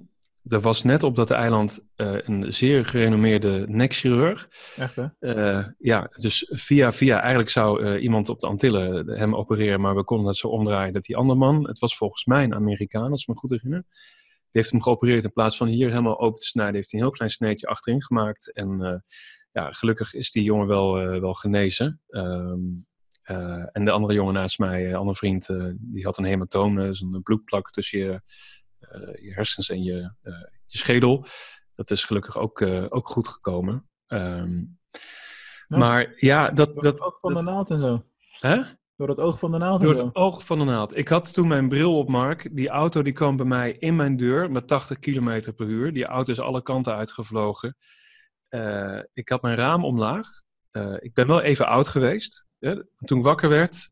er was net op dat eiland eh, een zeer gerenommeerde nekchirurg. Echt, hè? Eh, ja, dus via via, eigenlijk zou eh, iemand op de Antillen hem opereren, maar we konden het zo omdraaien dat die andere man, het was volgens mij een Amerikaan, als ik me goed herinner, die heeft hem geopereerd in plaats van hier helemaal open te snijden, heeft hij een heel klein sneetje achterin gemaakt. En ja, gelukkig is die jongen wel, wel genezen. Ehm, eh, en de andere jongen naast mij, een andere vriend, eh, die had een hematoom, dus een bloedplak tussen je, eh, je hersens en je, eh, je schedel. Dat is gelukkig ook, eh, ook goed gekomen. Ja. Maar ja, dat... Door dat het oog van dat- de naald en zo. hè? Door het oog van de naald Door het oog van de naald. Ik had toen mijn bril op, Mark. Die auto die kwam bij mij in mijn deur met 80 km per uur. Die auto is alle kanten uitgevlogen. Eh, ik had mijn raam omlaag. Eh, ik ben wel even oud geweest. Hè. Toen ik wakker werd,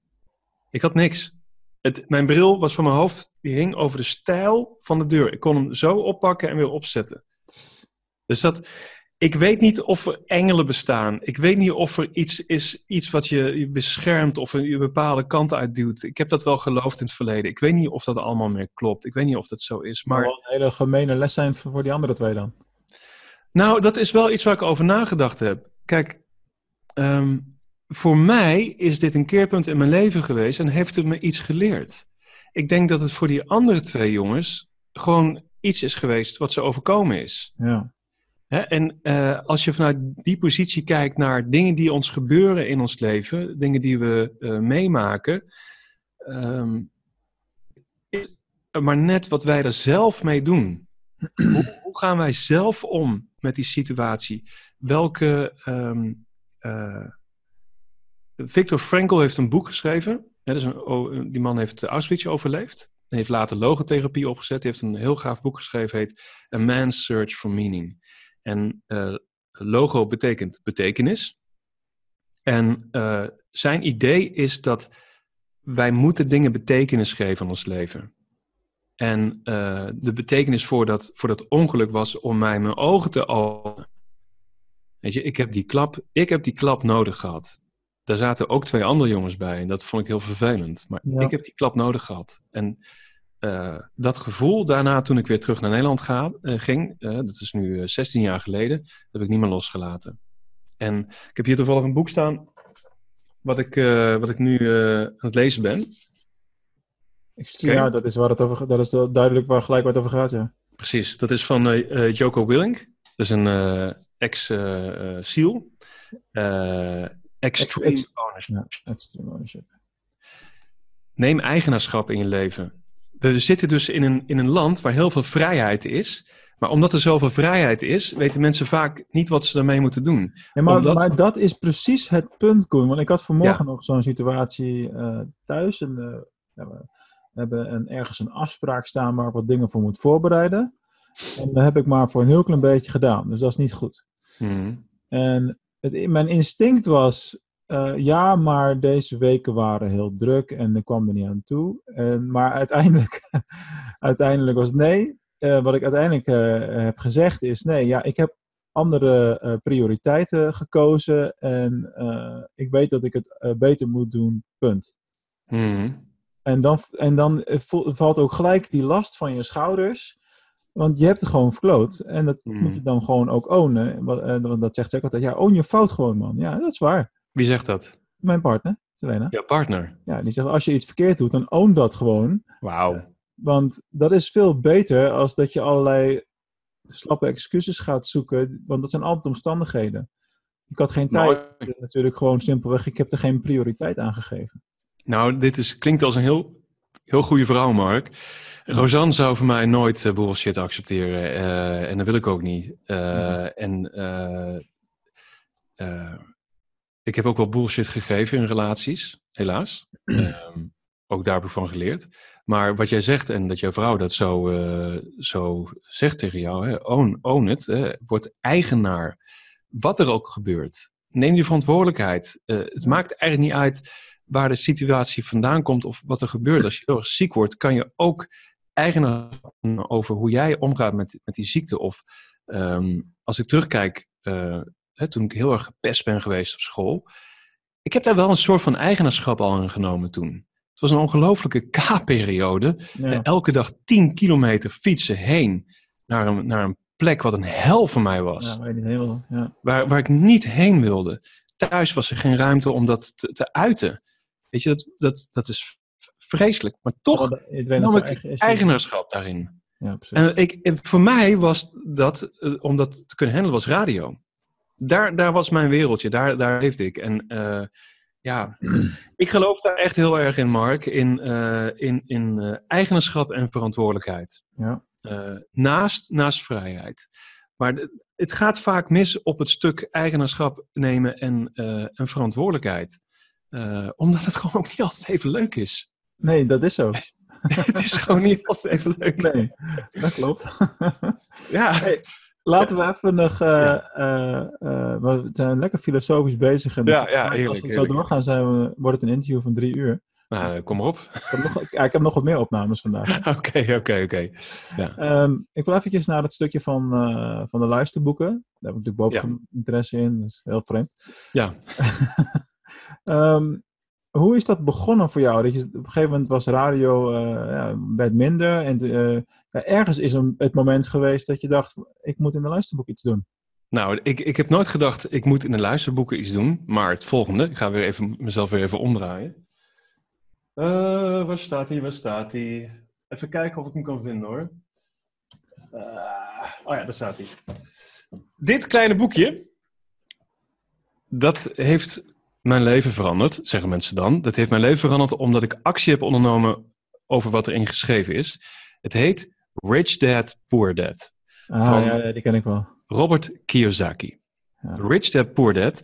ik had niks. Het, mijn bril was van mijn hoofd, die hing over de stijl van de deur. Ik kon hem zo oppakken en weer opzetten. Dus dat, ik weet niet of er engelen bestaan. Ik weet niet of er iets is, iets wat je, beschermt of een, je bepaalde kant uitduwt. Ik heb dat wel geloofd in het verleden. Ik weet niet of dat allemaal meer klopt. Ik weet niet of dat zo is. Maar wel een hele gemene les zijn voor voor die andere twee dan. nou, dat is wel iets waar ik over nagedacht heb. Kijk, ehm, voor mij is dit een keerpunt in mijn leven geweest en heeft het me iets geleerd. Ik denk dat het voor die andere twee jongens gewoon iets is geweest wat ze overkomen is. Ja. Hè, en eh, als je vanuit die positie kijkt naar dingen die ons gebeuren in ons leven, dingen die we eh, meemaken, is er maar net wat wij er zelf mee doen. hoe, hoe gaan wij zelf om met die situatie? Welke. ehm, eh, Viktor Frankl heeft een boek geschreven. Dus een, die man heeft Auschwitz overleefd. En heeft later logotherapie opgezet. Hij heeft een heel gaaf boek geschreven, heet A Man's Search for Meaning. En eh, logo betekent betekenis. En eh, zijn idee is dat wij moeten dingen betekenis geven aan ons leven. En eh, de betekenis voor dat, voor dat ongeluk was om mij mijn ogen te openen. Weet je, ik heb die klap, ik heb die klap nodig gehad. Daar zaten ook twee andere jongens bij en dat vond ik heel vervelend. Maar Ja. ik heb die klap nodig gehad. En eh, dat gevoel daarna, toen ik weer terug naar Nederland ga, eh, ging, eh, dat is nu eh, 16 jaar geleden, heb ik niet meer losgelaten. En ik heb hier toevallig een boek staan, wat ik, wat ik nu aan het lezen ben. Ik. Ja, dat is, waar het over, dat is duidelijk waar gelijk waar het over gaat, ja. Precies, dat is van Joko Willink. Dat is een ex-SEAL. Extreme Ex- ownership. ja. Extreme ownership. Neem eigenaarschap in je leven. We zitten dus in een, in een land waar heel veel vrijheid is. Maar omdat er zoveel vrijheid is, weten mensen vaak niet wat ze daarmee moeten doen. Ja, maar, Omdat- maar dat is precies het punt, Koen. Want ik had vanmorgen nog zo'n situatie eh, thuis. En, eh, ja, we hebben een, ergens een afspraak staan waar ik wat dingen voor moet voorbereiden. En dat heb ik maar voor een heel klein beetje gedaan. Dus dat is niet goed. En het, mijn instinct was, eh, ja, maar deze weken waren heel druk en ik kwam er niet aan toe. En, maar uiteindelijk, uiteindelijk was het nee. Eh, wat ik uiteindelijk eh, heb gezegd is, nee, ja, ik heb andere prioriteiten gekozen en ik weet dat ik het beter moet doen, punt. Mhm. En dan, en dan valt ook gelijk die last van je schouders. Want je hebt het gewoon verkloot. En dat Hmm. moet je dan gewoon ook ownen. Eh, Want dat zegt ze ook altijd. Ja, own je fout gewoon, man. Ja, dat is waar. Wie zegt dat? Mijn partner, Selena. Jouw partner. Ja, die zegt als je iets verkeerd doet, dan own dat gewoon. Wauw. Want dat is veel beter als dat je allerlei slappe excuses gaat zoeken. Want dat zijn altijd omstandigheden. Ik had geen tijd. Natuurlijk gewoon simpelweg. Ik heb er geen prioriteit aan gegeven. Nou, dit is, klinkt als een heel, heel goede vrouw, Mark. Rosanne zou voor mij nooit eh, bullshit accepteren. eh, en dat wil ik ook niet. Eh, En eh, eh, ik heb ook wel bullshit gegeven in relaties, helaas. Ehm, ook daar heb ik van geleerd. Maar wat jij zegt en dat jouw vrouw dat zo, zo zegt tegen jou, hè, own, own it, hè, word eigenaar. Wat er ook gebeurt. Neem die verantwoordelijkheid. Het maakt eigenlijk niet uit waar de situatie vandaan komt of wat er gebeurt. Als je heel erg ziek wordt, kan je ook eigenaar over hoe jij omgaat met, met die ziekte. Of ehm, als ik terugkijk, eh, hè, toen ik heel erg gepest ben geweest op school. Ik heb daar wel een soort van eigenaarschap al in genomen toen. Het was een ongelofelijke K-periode. Ja. Elke dag 10 kilometer fietsen heen naar een, naar een plek wat een hel voor mij was Ja. Ja. waar, waar ik niet heen wilde. Thuis was er geen ruimte om dat te, te uiten. Weet je, dat, dat, dat is vreselijk. Maar toch Iedereen nam ik eigenaarschap daarin. Ja, precies. En ik, en voor mij was dat, eh, om dat te kunnen handelen, was radio. Daar, daar was mijn wereldje, daar, daar leefde ik. En eh, ja, ik geloof daar echt heel erg in, Mark. In, eh, in, in eigenaarschap en verantwoordelijkheid. ja. Naast, naast vrijheid. Maar het gaat vaak mis op het stuk eigenaarschap nemen en, en verantwoordelijkheid. Eh, omdat het gewoon ook niet altijd even leuk is. Nee, dat is zo. het is gewoon niet altijd even leuk. Nee, dat klopt. Ja, Laten we even nog. eh, eh, we zijn lekker filosofisch bezig. En Ja, ja, als heerlijk, we zo doorgaan, zijn we, wordt het een interview van drie uur. nou, kom maar op. Ik heb nog, ik heb nog wat meer opnames vandaag. Oké, oké, oké. Ehm, ik wil eventjes naar het stukje van, eh, van de luisterboeken. Daar heb ik natuurlijk boven interesse in. Dat is heel vreemd. Ja. Ehm, hoe is dat begonnen voor jou? Dat je, op een gegeven moment was radio eh, ja, werd minder. En eh, ja, ergens is een, het moment geweest dat je dacht: ik moet in de luisterboek iets doen. Nou, ik, ik heb nooit gedacht, ik moet in de luisterboeken iets doen. Maar het volgende, ik ga weer even, mezelf weer even omdraaien. Eh, waar staat hij? Waar staat hij? Even kijken of ik hem kan vinden hoor. Oh ja, daar staat hij. Dit kleine boekje, dat heeft mijn leven veranderd, zeggen mensen dan. Dat heeft mijn leven veranderd omdat ik actie heb ondernomen over wat erin geschreven is. Het heet Rich Dad, Poor Dad. Ah, Van- ja, die ken ik wel. Robert Kiyosaki. Ja. Rich Dad Poor Dad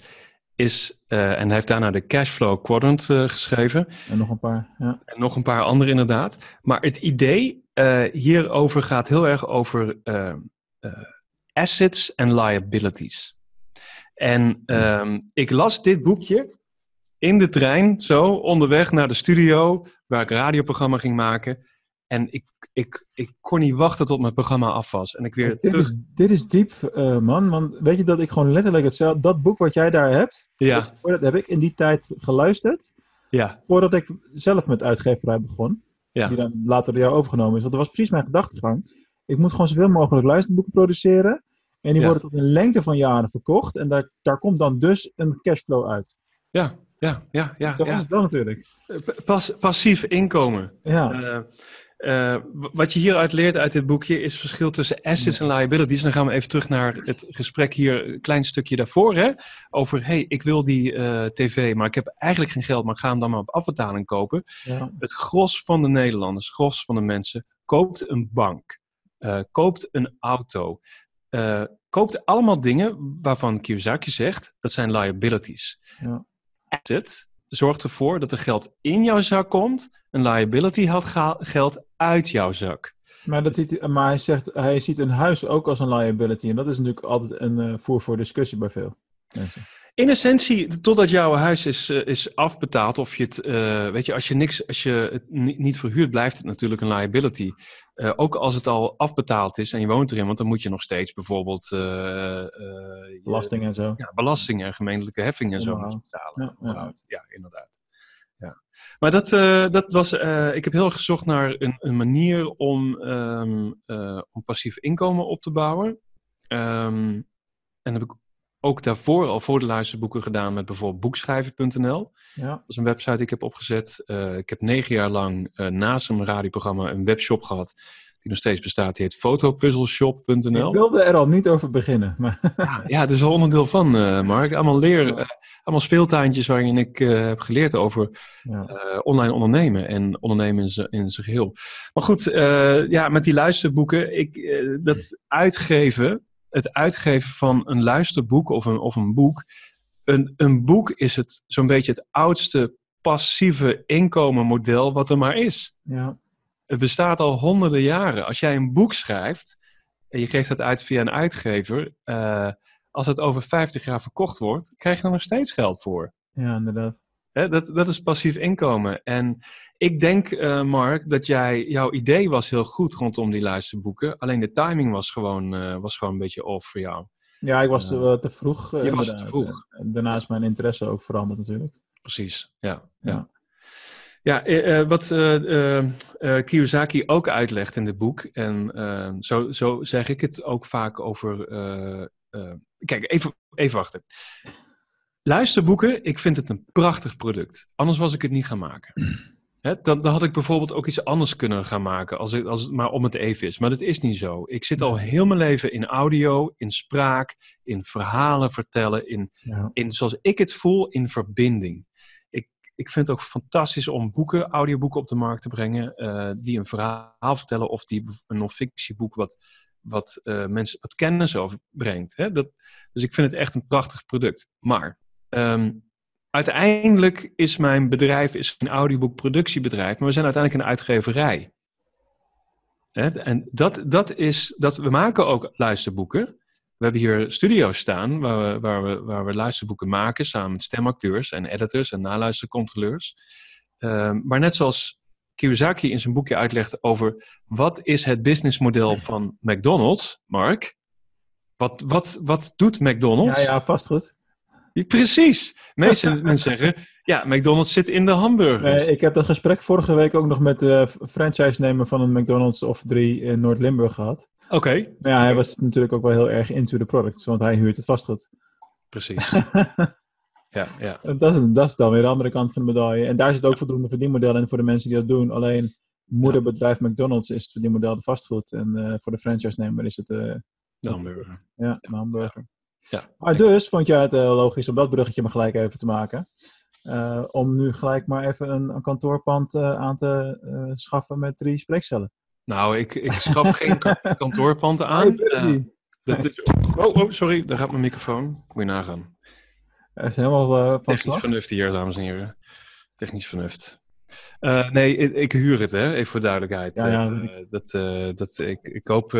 is, eh, en hij heeft daarna de Cashflow Quadrant eh, geschreven. En nog een paar. Ja. En nog een paar andere inderdaad. Maar het idee eh, hierover gaat heel erg over assets en liabilities. En ehm, ik las dit boekje in de trein, zo onderweg naar de studio, waar ik een radioprogramma ging maken. En ik, ik, ik kon niet wachten tot mijn programma af was. En ik weer dit, terug... is, dit is diep, eh, man. Want weet je dat ik gewoon letterlijk hetzelfde. Dat boek wat jij daar hebt, Ja, dat heb ik in die tijd geluisterd. ja. Voordat ik zelf met uitgeverij begon. Ja. die dan later door jou overgenomen is. Want dat was precies mijn gedachtegang. Ik moet gewoon zoveel mogelijk luisterboeken produceren. En die Ja. worden tot een lengte van jaren verkocht. En daar, daar komt dan dus een cashflow uit. Ja, ja, ja, ja. Ja. is wel natuurlijk. Pas, passief inkomen. Ja, Eh, eh, wat je hieruit leert uit dit boekje is het verschil tussen assets en liabilities. Dan gaan we even terug naar het gesprek hier, een klein stukje daarvoor. Hè, over, hey, ik wil die eh, tv, maar ik heb eigenlijk geen geld, maar ik ga hem dan maar op afbetaling kopen. ja, Het gros van de Nederlanders, het gros van de mensen, koopt een bank, eh, koopt een auto, eh, koopt allemaal dingen waarvan Kiyosaki zegt, dat zijn liabilities. ja. Asset zorgt ervoor dat er geld in jouw zak komt, een liability haalt geld uit jouw zak. Maar, dat ziet, maar hij zegt, hij ziet een huis ook als een liability. En dat is natuurlijk altijd een eh, voer voor discussie bij veel mensen. In essentie, totdat jouw huis is, eh, is afbetaald, of je het, eh, weet je, als je, niks, als je het ni- niet verhuurt, blijft het natuurlijk een liability. Eh, ook als het al afbetaald is en je woont erin, want dan moet je nog steeds bijvoorbeeld je- Belasting en zo. ja, belastingen en gemeentelijke heffingen en zo betalen. Ja, ja. Onderhoud. Ja, inderdaad. Ja. Maar dat, dat was, ik heb heel erg gezocht naar een, een manier om, ehm, eh, om passief inkomen op te bouwen. Ehm, en heb ik ook daarvoor al voor de luisterboeken gedaan met bijvoorbeeld boekschrijven.nl. Ja. Dat is een website die ik heb opgezet. Eh, ik heb negen jaar lang eh, naast een radioprogramma een webshop gehad. Die nog steeds bestaat. Die heet fotopuzzleshop.nl. Ik wilde er al niet over beginnen. Maar Ja, ja, het is wel onderdeel van, eh, Mark. Allemaal, leer, allemaal speeltuintjes waarin ik heb geleerd over ja. online ondernemen en ondernemen in zijn geheel. Maar goed, ja, met die luisterboeken, ik, dat uitgeven, het uitgeven van een luisterboek of een, of een boek. Een, een boek is het zo'n beetje het oudste passieve inkomenmodel wat er maar is. ja. Het bestaat al honderden jaren. Als jij een boek schrijft en je geeft dat uit via een uitgever, eh, als het over 50 jaar verkocht wordt, krijg je er nog steeds geld voor. ja, inderdaad. Dat, dat is passief inkomen. En ik denk, eh, Mark, dat jij, jouw idee was heel goed rondom die luisterboeken. Alleen de timing was gewoon, eh, was gewoon een beetje off voor jou. Ja, ik was te, te vroeg. eh, Je was te vroeg. Daarna is mijn interesse ook veranderd natuurlijk. Precies, ja. Ja. ja. Ja, eh, eh, wat eh, eh, eh, Kiyosaki ook uitlegt in dit boek, en eh, zo, zo zeg ik het ook vaak over. eh, eh, kijk, even, even wachten. Luisterboeken, ik vind het een prachtig product. Anders was ik het niet gaan maken. Hè, dan, dan had ik bijvoorbeeld ook iets anders kunnen gaan maken, als, ik, als het maar om het even is. Maar dat is niet zo. Ik zit al heel mijn leven in audio, in spraak, in verhalen vertellen, in Ja. in, zoals ik het voel, in verbinding. Ik, ik vind het ook fantastisch om boeken, audioboeken op de markt te brengen, eh, die een verhaal vertellen of die een non-fictieboek wat, wat eh, mensen wat kennis over brengt. Hè? Dat, dus ik vind het echt een prachtig product. Maar ehm, uiteindelijk is mijn bedrijf is een audioboekproductiebedrijf, maar we zijn uiteindelijk een uitgeverij. Hè? En dat, dat is, dat, we maken ook luisterboeken. We hebben hier studio's staan waar we, waar, we, waar we luisterboeken maken samen met stemacteurs en editors en naluistercontroleurs. Ehm, maar net zoals Kiyosaki in zijn boekje uitlegt over wat is het businessmodel van McDonald's, Mark? Wat, wat, wat doet Ja, McDonald's? ja, vast goed. Precies. Meeste mensen zeggen, ja, McDonald's zit in de hamburgers. Nee, ik heb dat gesprek vorige week ook nog met de franchise-nemer van een McDonald's of drie in Noord-Limburg gehad. Oké, Maar ja, hij was natuurlijk ook wel heel erg into the products, want hij huurt het vastgoed. precies. Ja, ja. Dat, is, dat is dan weer de andere kant van de medaille. En daar zit ook voldoende verdienmodel in voor de mensen die dat doen. Alleen moederbedrijf McDonald's is het verdienmodel de vastgoed. En eh, voor de franchise-nemer is het eh, De hamburger. ja, een hamburger. Ja. Maar dus vond jij het heel logisch om dat bruggetje maar gelijk even te maken. Eh, om nu gelijk maar even een, een kantoorpand eh, aan te eh, schaffen met drie spreekcellen. Nou, ik, ik schaf geen ka- kantoorpanden aan. Hey, Eh, dat is, oh, oh, sorry, daar gaat mijn microfoon. Moet je nagaan. Hij is helemaal eh, van Technisch vernuft hier, dames en heren. Technisch vernuft. Eh, nee, ik, ik huur het, hè? even voor duidelijkheid. Ja, ja, Eh, dat, eh, dat, ik, ik koop.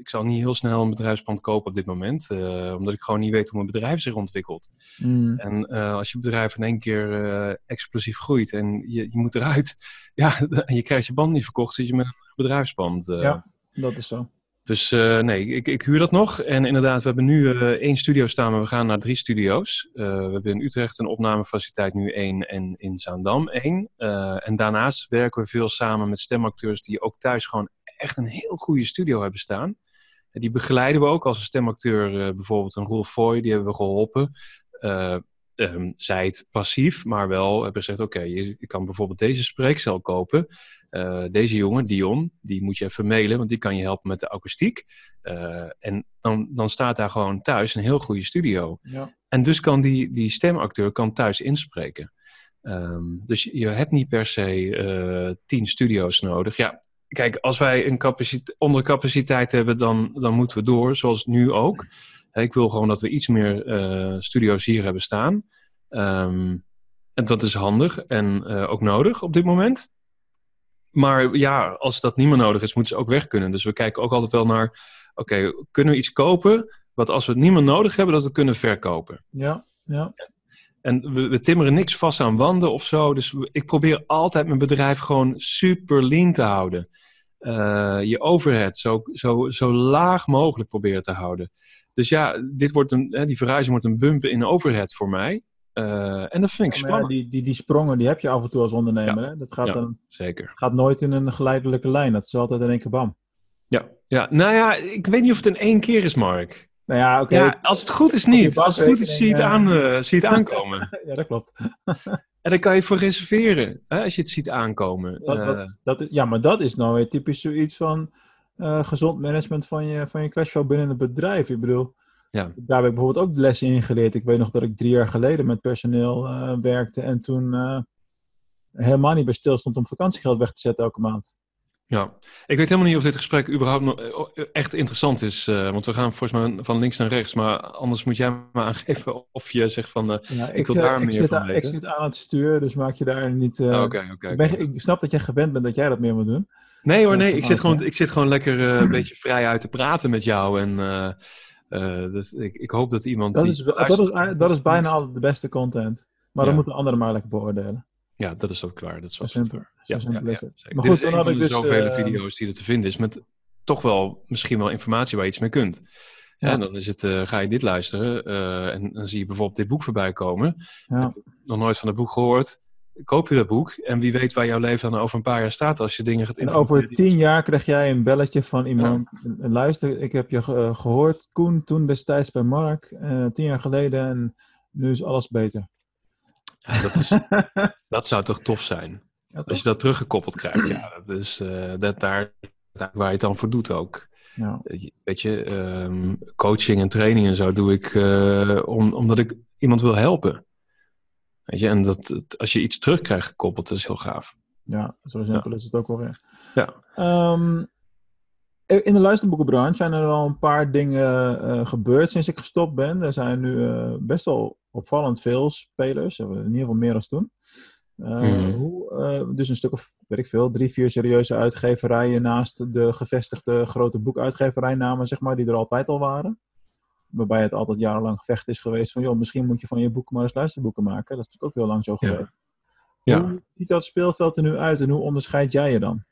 Ik zal niet heel snel een bedrijfspand kopen op dit moment, eh, omdat ik gewoon niet weet hoe mijn bedrijf zich ontwikkelt. Mm. En eh, als je bedrijf in één keer eh, explosief groeit en je, je moet eruit, ja, en je krijgt je band niet verkocht, zit je met een bedrijfspand. Ja. Dat is zo. Dus uh, nee, ik, ik huur dat nog. En inderdaad, we hebben nu uh, één studio staan, maar we gaan naar drie studio's. Uh, we hebben in Utrecht een opnamefaciliteit nu één en in Zaandam één. en daarnaast werken we veel samen met stemacteurs die ook thuis gewoon echt een heel goede studio hebben staan. Die begeleiden we ook als een stemacteur, bijvoorbeeld een Rolf Foy, die hebben we geholpen. Um, zij het passief, maar wel hebben gezegd: oké, okay, je, je, kan bijvoorbeeld deze spreekcel kopen. Uh, deze jongen, Dion, die moet je even mailen, want die kan je helpen met de akoestiek. Uh, en dan, dan staat daar gewoon thuis een heel goede studio. Ja. En dus kan die, die stemacteur kan thuis inspreken. Um, dus je hebt niet per se uh, tien studio's nodig. Ja, kijk, als wij een capaciteit, ondercapaciteit hebben, dan, dan moeten we door, zoals nu ook. Ik wil gewoon dat we iets meer uh, studio's hier hebben staan. Um, en dat is handig en uh, ook nodig op dit moment. Maar ja, als dat niet meer nodig is, moeten ze ook weg kunnen. Dus we kijken ook altijd wel naar, oké, kunnen we iets kopen wat als we het niet meer nodig hebben, dat we kunnen verkopen. Ja, ja. En we, we, timmeren niks vast aan wanden of zo. Dus ik probeer altijd mijn bedrijf gewoon super lean te houden. Uh, je overhead zo, zo, zo laag mogelijk proberen te houden. Dus ja, dit wordt een, hè, die verhuizing wordt een bump in overhead voor mij. Uh, en dat vind ik ja, spannend. Ja, die, die, die sprongen die heb je af en toe als ondernemer. Hè? Dat gaat, dan, zeker. gaat nooit in een geleidelijke lijn. Dat is altijd in één keer bam. Ja, ja, nou ja, ik weet niet of het in één keer is, Mark. Nou ja, oké. Okay. Ja, als het goed is niet. Als het goed is, zie je het, aan, uh, zie je het aankomen. ja, dat klopt. en dan kan je voor reserveren, hè, als je het ziet aankomen. Dat, dat, dat, ja, maar dat is nou weer typisch zoiets van uh, gezond management van je, van je cashflow binnen het bedrijf. Ik bedoel, ja. daar heb ik bijvoorbeeld ook lessen in geleerd. Ik weet nog dat ik drie jaar geleden met personeel uh, werkte en toen helemaal niet bij stil stond om vakantiegeld weg te zetten elke maand. Ja, ik weet helemaal niet of dit gesprek überhaupt nog echt interessant is. Uh, want we gaan volgens mij van links naar rechts. Maar anders moet jij me aangeven of je zegt van... Uh, ja, ik, ik, wil daar ik meer van aan, weten. Ik zit aan het stuur, dus maak je daar niet... Uh, oh, okay, okay, ik, ik, snap dat jij gewend bent dat jij dat meer moet doen. Nee hoor, nee. Ik zit, gewoon, ik zit gewoon lekker een beetje vrij uit te praten met jou. En dus ik, ik hoop dat iemand... Dat is, dat is, dat is bijna altijd de beste content. Maar ja. dan moeten anderen maar lekker beoordelen. Ja, dat is ook klaar. Dat is zo simpel. Waar. Ja, maar goed, dan had ik dus... zoveel uh, video's die er te vinden is met toch wel misschien wel informatie waar je iets mee kunt. Ja. En dan is het, uh, ga je dit luisteren uh, en dan zie je bijvoorbeeld dit boek voorbij komen. Ja. Heb nog nooit van het boek gehoord. Koop je dat boek en wie weet waar jouw leven dan over een paar jaar staat als je dingen gaat En over tien jaar krijg jij een belletje van iemand. Ja. Luister, ik heb je ge gehoord, Koen, toen destijds bij Mark, tien jaar geleden en nu is alles beter. Ja, dat, is, dat zou toch tof zijn? Ja, Als je dat teruggekoppeld krijgt, ja, dat is uh, dat daar, daar, waar je het dan voor doet ook. Ja. Weet je, um, coaching en training en zo doe ik uh, om, omdat ik iemand wil helpen. Weet je, en dat, als je iets terugkrijgt gekoppeld, dat is heel gaaf. Ja, zo simpel ja. is het ook alweer. Ja. Um, in de luisterboekenbranche zijn er al een paar dingen uh, gebeurd sinds ik gestopt ben. Er zijn nu best wel opvallend veel spelers, in ieder geval meer dan toen. Uh, mm. hoe, dus een stuk of, weet ik veel, drie, vier serieuze uitgeverijen naast de gevestigde grote boekuitgeverijnamen, zeg maar, die er altijd al waren. Waarbij het altijd jarenlang gevecht is geweest van, joh, misschien moet je van je boeken maar eens luisterboeken maken. Dat is natuurlijk ook heel lang zo geweest. Ja. Ja. Hoe ziet dat speelveld er nu uit en hoe onderscheid jij je dan?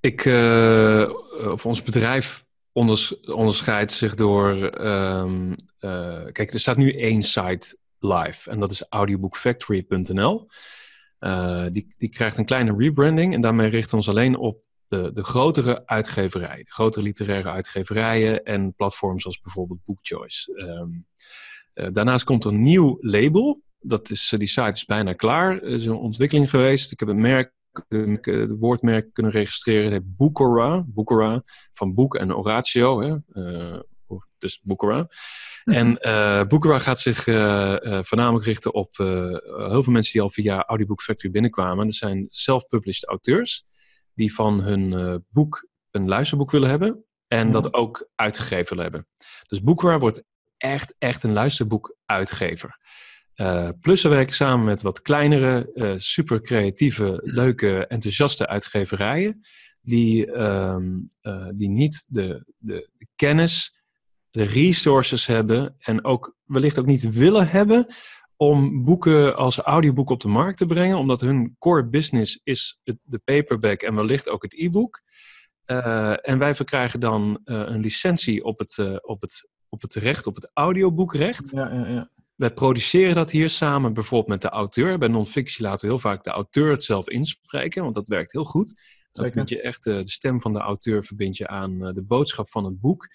Ik, uh, of ons bedrijf onders, onderscheidt zich door. Um, uh, kijk, er staat nu één site live en dat is audiobookfactory.nl. Uh, die, die krijgt een kleine rebranding en daarmee richten we ons alleen op de, de grotere uitgeverijen, de grotere literaire uitgeverijen en platforms als bijvoorbeeld Bookchoice. Um, daarnaast komt er een nieuw label. Dat is, die site is bijna klaar. Er is een ontwikkeling geweest. Ik heb het merk het woordmerk kunnen registreren. Het heet Boekora van boek en oratio. Hè? Uh, dus Boekora. Mhm. En uh, gaat zich uh, voornamelijk richten op heel veel mensen die al via Audiobook Factory binnenkwamen. Dat zijn self-published auteurs die van hun boek een luisterboek willen hebben. En dat ook uitgegeven willen hebben. Dus Boekora wordt echt, echt een luisterboekuitgever. Uh, plus we werken samen met wat kleinere, uh, super creatieve, leuke, enthousiaste uitgeverijen. Die, um, uh, die niet de, de, de, kennis, de resources hebben en ook wellicht ook niet willen hebben om boeken als audioboek op de markt te brengen. Omdat hun core business is het, de paperback en wellicht ook het e-book. Eh, en wij verkrijgen dan eh, een licentie op het, eh, op, het, op het recht, op het audioboekrecht. Ja, ja, ja. Wij produceren dat hier samen bijvoorbeeld met de auteur. Bij non-fictie laten we heel vaak de auteur het zelf inspreken, want dat werkt heel goed. Zeker. vind je echt, eh, de stem van de auteur verbind je aan eh, de boodschap van het boek.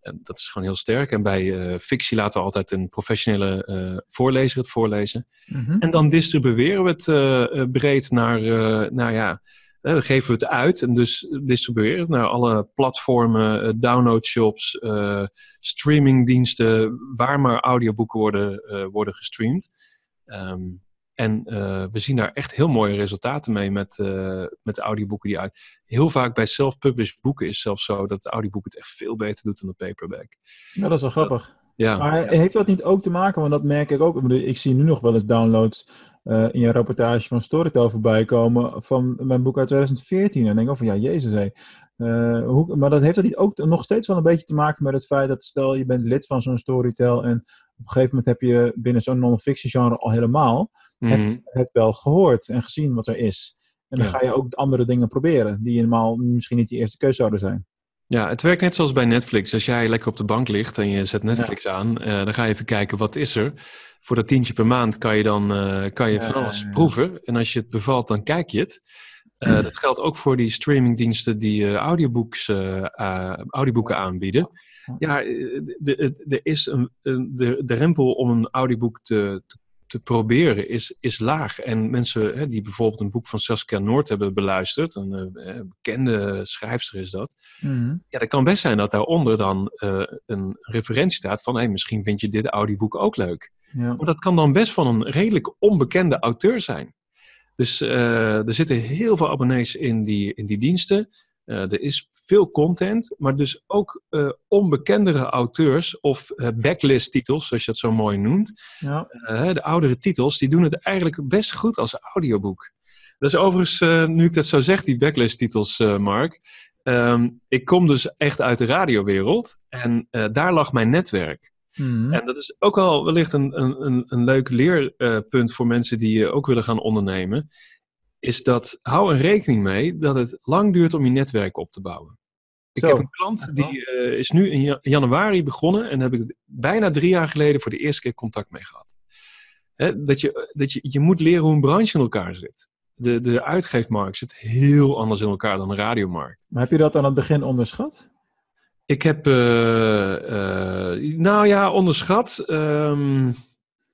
En dat is gewoon heel sterk. En bij eh, fictie laten we altijd een professionele voorlezer het voorlezen. Mhm. En dan distribueren we het breed naar, nou ja, dan geven we het uit. En dus distribueren het naar alle platformen, eh, downloadshops, eh, streamingdiensten, waar maar audioboeken worden, eh, worden gestreamd. Ehm, en we zien daar echt heel mooie resultaten mee met, met de audioboeken die uit. Heel vaak bij self-published boeken is het zelfs zo dat de audioboek het echt veel beter doet dan de paperback. Ja, dat is wel grappig. Ja, Maar heeft dat niet ook te maken, want dat merk ik ook. Ik, bedoel, ik zie nu nog wel eens downloads eh, in je rapportage van Storytel voorbij komen van mijn boek uit 2014. En denk ik van, ja, jezus hé. Eh, hoe, maar dat heeft dat niet ook nog steeds wel een beetje te maken met het feit dat stel je bent lid van zo'n Storytel en op een gegeven moment heb je binnen zo'n non-fiction genre al helemaal Mhm. het wel gehoord en gezien wat er is. En dan Ja. ga je ook andere dingen proberen die normaal misschien niet je eerste keuze zouden zijn. Ja, het werkt net zoals bij Netflix. Als jij lekker op de bank ligt en je zet Netflix aan, eh, dan ga je even kijken wat is er. Voor dat tientje per maand kan je dan eh, kan je van alles proeven. En als je het bevalt, dan kijk je het. Eh, dat geldt ook voor die streamingdiensten die eh, audiobooks, eh, audioboeken aanbieden. Ja, er is een, een- de, de rempel om een audioboek te, te, te proberen is, is laag. En mensen hè, die bijvoorbeeld een boek van Saskia Noord hebben beluisterd, een eh, bekende schrijfster is dat. Mhm. Ja, dat kan best zijn dat daaronder dan eh, een referentie staat van hey, misschien vind je dit audioboek ook leuk. Ja. Maar dat kan dan best van een redelijk onbekende auteur zijn. Dus eh, er zitten heel veel abonnees in die, in die diensten. Eh, er is veel content, maar dus ook eh, onbekendere auteurs of eh, backlist titels, zoals je dat zo mooi noemt. Ja. De oudere titels, die doen het eigenlijk best goed als audioboek. Dat is overigens, nu ik dat zo zeg, die backlist titels, Mark. Ehm, ik kom dus echt uit de radiowereld en daar lag mijn netwerk. Mhm. En dat is ook wel wellicht een, een, een, leuk leerpunt voor mensen die ook willen gaan ondernemen. Is dat hou er rekening mee dat het lang duurt om je netwerk op te bouwen. Ik Zo, heb een klant die eh, is nu in ja- januari begonnen en daar heb ik bijna drie jaar geleden voor de eerste keer contact mee gehad. Hè, dat je, dat je, je moet leren hoe een branche in elkaar zit. De, de uitgeefmarkt zit heel anders in elkaar dan de radiomarkt. Maar heb je dat aan het begin onderschat? Ik heb, eh, eh, nou ja, onderschat. Ehm,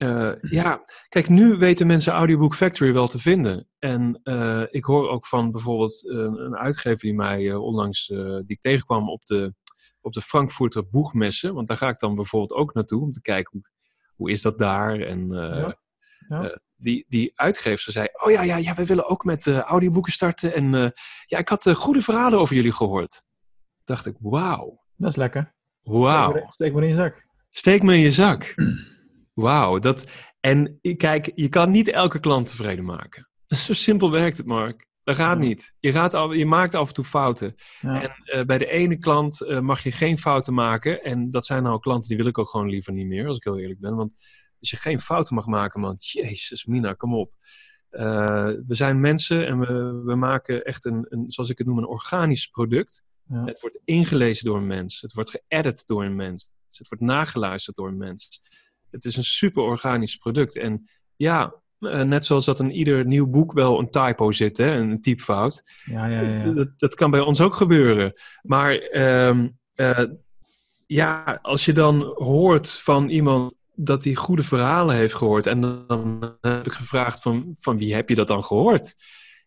eh, ja, kijk, nu weten mensen Audiobook Factory wel te vinden. En eh, ik hoor ook van bijvoorbeeld eh, een uitgever die mij onlangs, die ik tegenkwam op de, op de Frankfurter Boegmessen. Want daar ga ik dan bijvoorbeeld ook naartoe om te kijken hoe, hoe is dat daar. En Ja, ja. die, die uitgever zei, oh ja, ja, ja, we willen ook met audioboeken starten. En ja, ik had goede verhalen over jullie gehoord. dacht ik, wauw. Dat is lekker. Wauw. Steek maar in je zak. Steek me in je zak. Wauw. Dat... En kijk, je kan niet elke klant tevreden maken. Zo simpel werkt het, Mark. Dat gaat niet. Je, gaat af, je maakt af en toe fouten. Ja. En eh, bij de ene klant eh, mag je geen fouten maken. En dat zijn nou klanten die wil ik ook gewoon liever niet meer, als ik heel eerlijk ben. Want als je geen fouten mag maken, man, jezus, Mina, kom op. Eh, we zijn mensen en we, we maken echt een, een, zoals ik het noem, een organisch product. Ja. Het wordt ingelezen door een mens. Het wordt geëdit door een mens. Het wordt nageluisterd door een mens. Het is een super organisch product. En ja, eh, net zoals dat in ieder nieuw boek wel een typo zit, hè, een typfout. Ja, ja, ja. Dat, dat kan bij ons ook gebeuren. Maar ehm, eh, ja, als je dan hoort van iemand dat hij goede verhalen heeft gehoord. En dan heb ik gevraagd van, van wie heb je dat dan gehoord?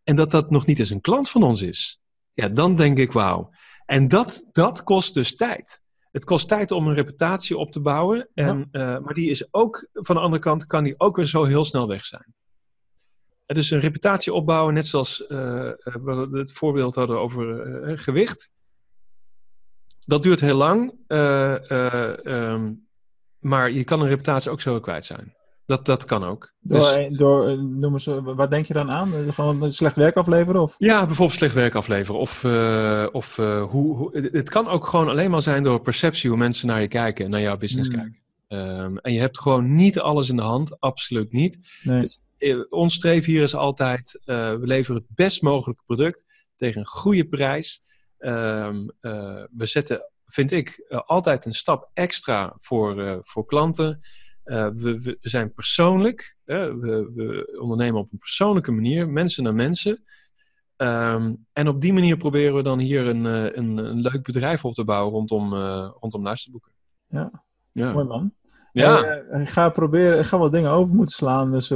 En dat dat nog niet eens een klant van ons is. Ja, dan denk ik wauw. En dat, dat kost dus tijd. Het kost tijd om een reputatie op te bouwen. En, eh, maar die is ook, van de andere kant, kan die ook weer zo heel snel weg zijn. Het is een reputatie opbouwen, net zoals eh, eh, we het voorbeeld hadden over gewicht. Dat duurt heel lang, eh, eh, ehm, maar je kan een reputatie ook zo kwijt zijn. Dat, dat kan ook. Door, Dus, door, eh, noem eens, wat denk je dan aan? Gewoon slecht werk afleveren? Of? ja, bijvoorbeeld slecht werk afleveren. Of, eh, of eh, hoe, hoe, het- kan ook gewoon alleen maar zijn door perceptie, hoe mensen naar je kijken en naar jouw business Hmm. kijken. Ehm, en je hebt gewoon niet alles in de hand, absoluut niet. Nee. Eh, ons streven hier is altijd, we leveren het best mogelijke product tegen een goede prijs. Ehm, eh, we zetten, vind ik, altijd een stap extra voor, voor klanten. Eh, we, zijn persoonlijk. we, we ondernemen op een persoonlijke manier, mensen naar mensen. Ehm, en op die manier proberen we dan hier een, eh, een, een leuk bedrijf op te bouwen rondom, eh, rondom luisterboeken. Ja. Ja. Mooi man. ja. Ik ga proberen, ik ga wat dingen over moeten slaan, dus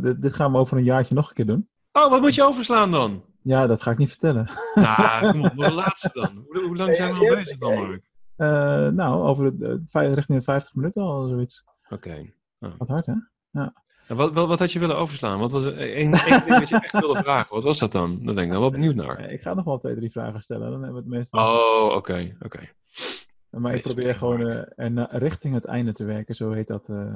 dit, dit gaan we over een jaartje nog een keer doen. Oh, wat moet je overslaan dan? Ja, dat ga ik niet vertellen. Nou, kom op, de laatste dan. Hoe, hoe lang zijn we al bezig dan, Mark? Nou, over de, vijf- richting de 50 minuten al zoiets. Oké. Wat hard, hè? En Wat, wat, wat had je willen overslaan? Wat was er één, één ding dat je echt wilde vragen? Wat was dat dan? Daar ben ik dan wel benieuwd naar. Eh, ik ga nog wel twee, drie vragen stellen. Dan hebben we het meeste. Oh, oké, oké. maar ik probeer gewoon er na- richting het einde te werken, zo heet dat. eh.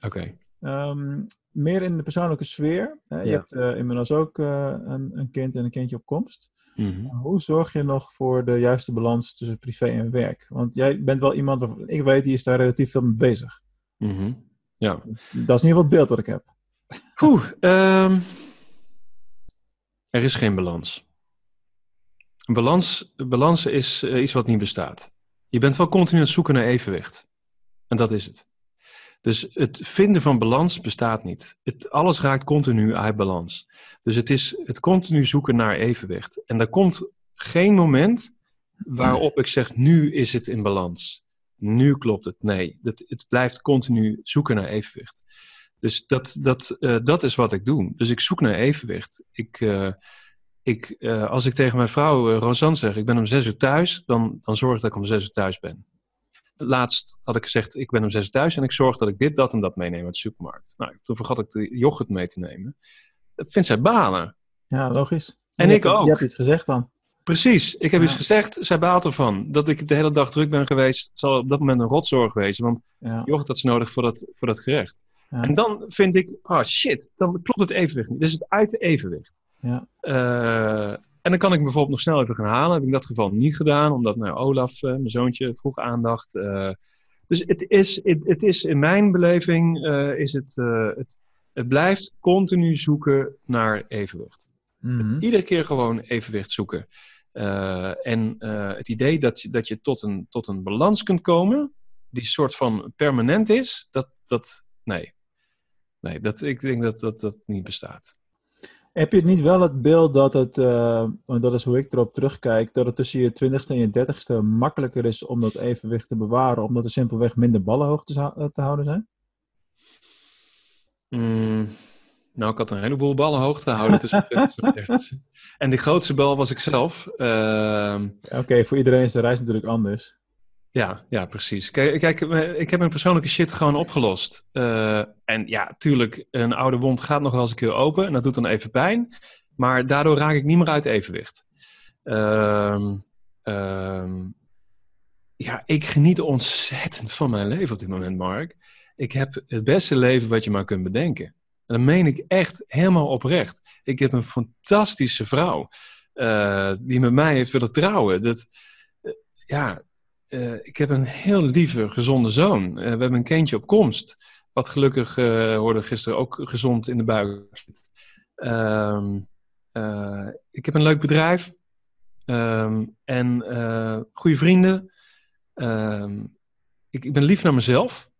Oké. Ehm, meer in de persoonlijke sfeer. hè. Je Ja. hebt eh, inmiddels ook eh, een, een kind en een kindje op komst. Mhm. Hoe zorg je nog voor de juiste balans tussen privé en werk? Want jij bent wel iemand waarvan ik weet, die is daar relatief veel mee bezig. Mhm. Ja. Dus dat is in ieder geval het beeld wat ik heb. Oeh, ehm, er is geen balans. Balans, balans is eh, iets wat niet bestaat. Je bent wel continu aan het zoeken naar evenwicht. En dat is het. Dus het vinden van balans bestaat niet. Het, alles raakt continu uit balans. Dus het is het continu zoeken naar evenwicht. En er komt geen moment waarop ik zeg, nu is het in balans. Nu klopt het. Nee, het, het blijft continu zoeken naar evenwicht. Dus dat, dat, eh, dat is wat ik doe. Dus ik zoek naar evenwicht. Ik, eh, ik, eh, als ik tegen mijn vrouw Rosanne zeg, ik ben om zes uur thuis, dan, dan zorg ik dat ik om zes uur thuis ben. Laatst had ik gezegd, ik ben om zes uur thuis en ik zorg dat ik dit, dat en dat meeneem uit de supermarkt. Nou, toen vergat ik de yoghurt mee te nemen. Dat vindt zij balen. Ja, logisch. En ik hebt, ook. Je hebt iets gezegd dan. Precies, ik heb Ja. iets gezegd, zij baalt ervan. Dat ik de hele dag druk ben geweest, zal op dat moment een rotzorg wezen, want Ja. yoghurt had ze nodig voor dat, voor dat gerecht. Ja. En dan vind ik, oh shit, dan klopt het evenwicht niet. Dus het uit de evenwicht. Ja. Eh, en dan kan ik bijvoorbeeld nog snel even gaan halen. Heb ik in dat geval niet gedaan, omdat nou, Olaf, eh, mijn zoontje, vroeg aandacht. Eh, dus het is, het, is in mijn beleving, eh, is het, het, het blijft continu zoeken naar evenwicht. Mhm. Iedere keer gewoon evenwicht zoeken. En het idee dat je, dat je tot, een, tot een balans kunt komen, die soort van permanent is, dat, dat nee. Nee, dat, ik denk dat dat, dat niet bestaat. Heb je het niet wel het beeld dat het, eh, want dat is hoe ik erop terugkijk, dat het tussen je twintigste en je dertigste makkelijker is om dat evenwicht te bewaren, omdat er simpelweg minder ballen hoog te, te houden zijn? Mm, nou, ik had een heleboel ballen hoog te houden tussen 20 en 30. En de grootste bal was ik zelf. Ehm, Oké, voor iedereen is de reis natuurlijk anders. Ja, ja, precies. Kijk, kijk, eh, ik heb mijn persoonlijke shit gewoon opgelost. Eh, en ja, tuurlijk, een oude wond gaat nog wel eens een keer open. En dat doet dan even pijn. Maar daardoor raak ik niet meer uit evenwicht. Ehm, ehm, ja, ik geniet ontzettend van mijn leven op dit moment, Mark. Ik heb het beste leven wat je maar kunt bedenken. En dat meen ik echt helemaal oprecht. Ik heb een fantastische vrouw eh, die met mij heeft willen trouwen. Dat, ja, eh, ik heb een heel lieve, gezonde zoon. Eh, we hebben een kindje op komst. Wat gelukkig eh hoorde gisteren ook gezond in de buik zit. Ehm, eh, ik heb een leuk bedrijf. Ehm, en goede vrienden. Ehm, ik, ik ben lief naar mezelf.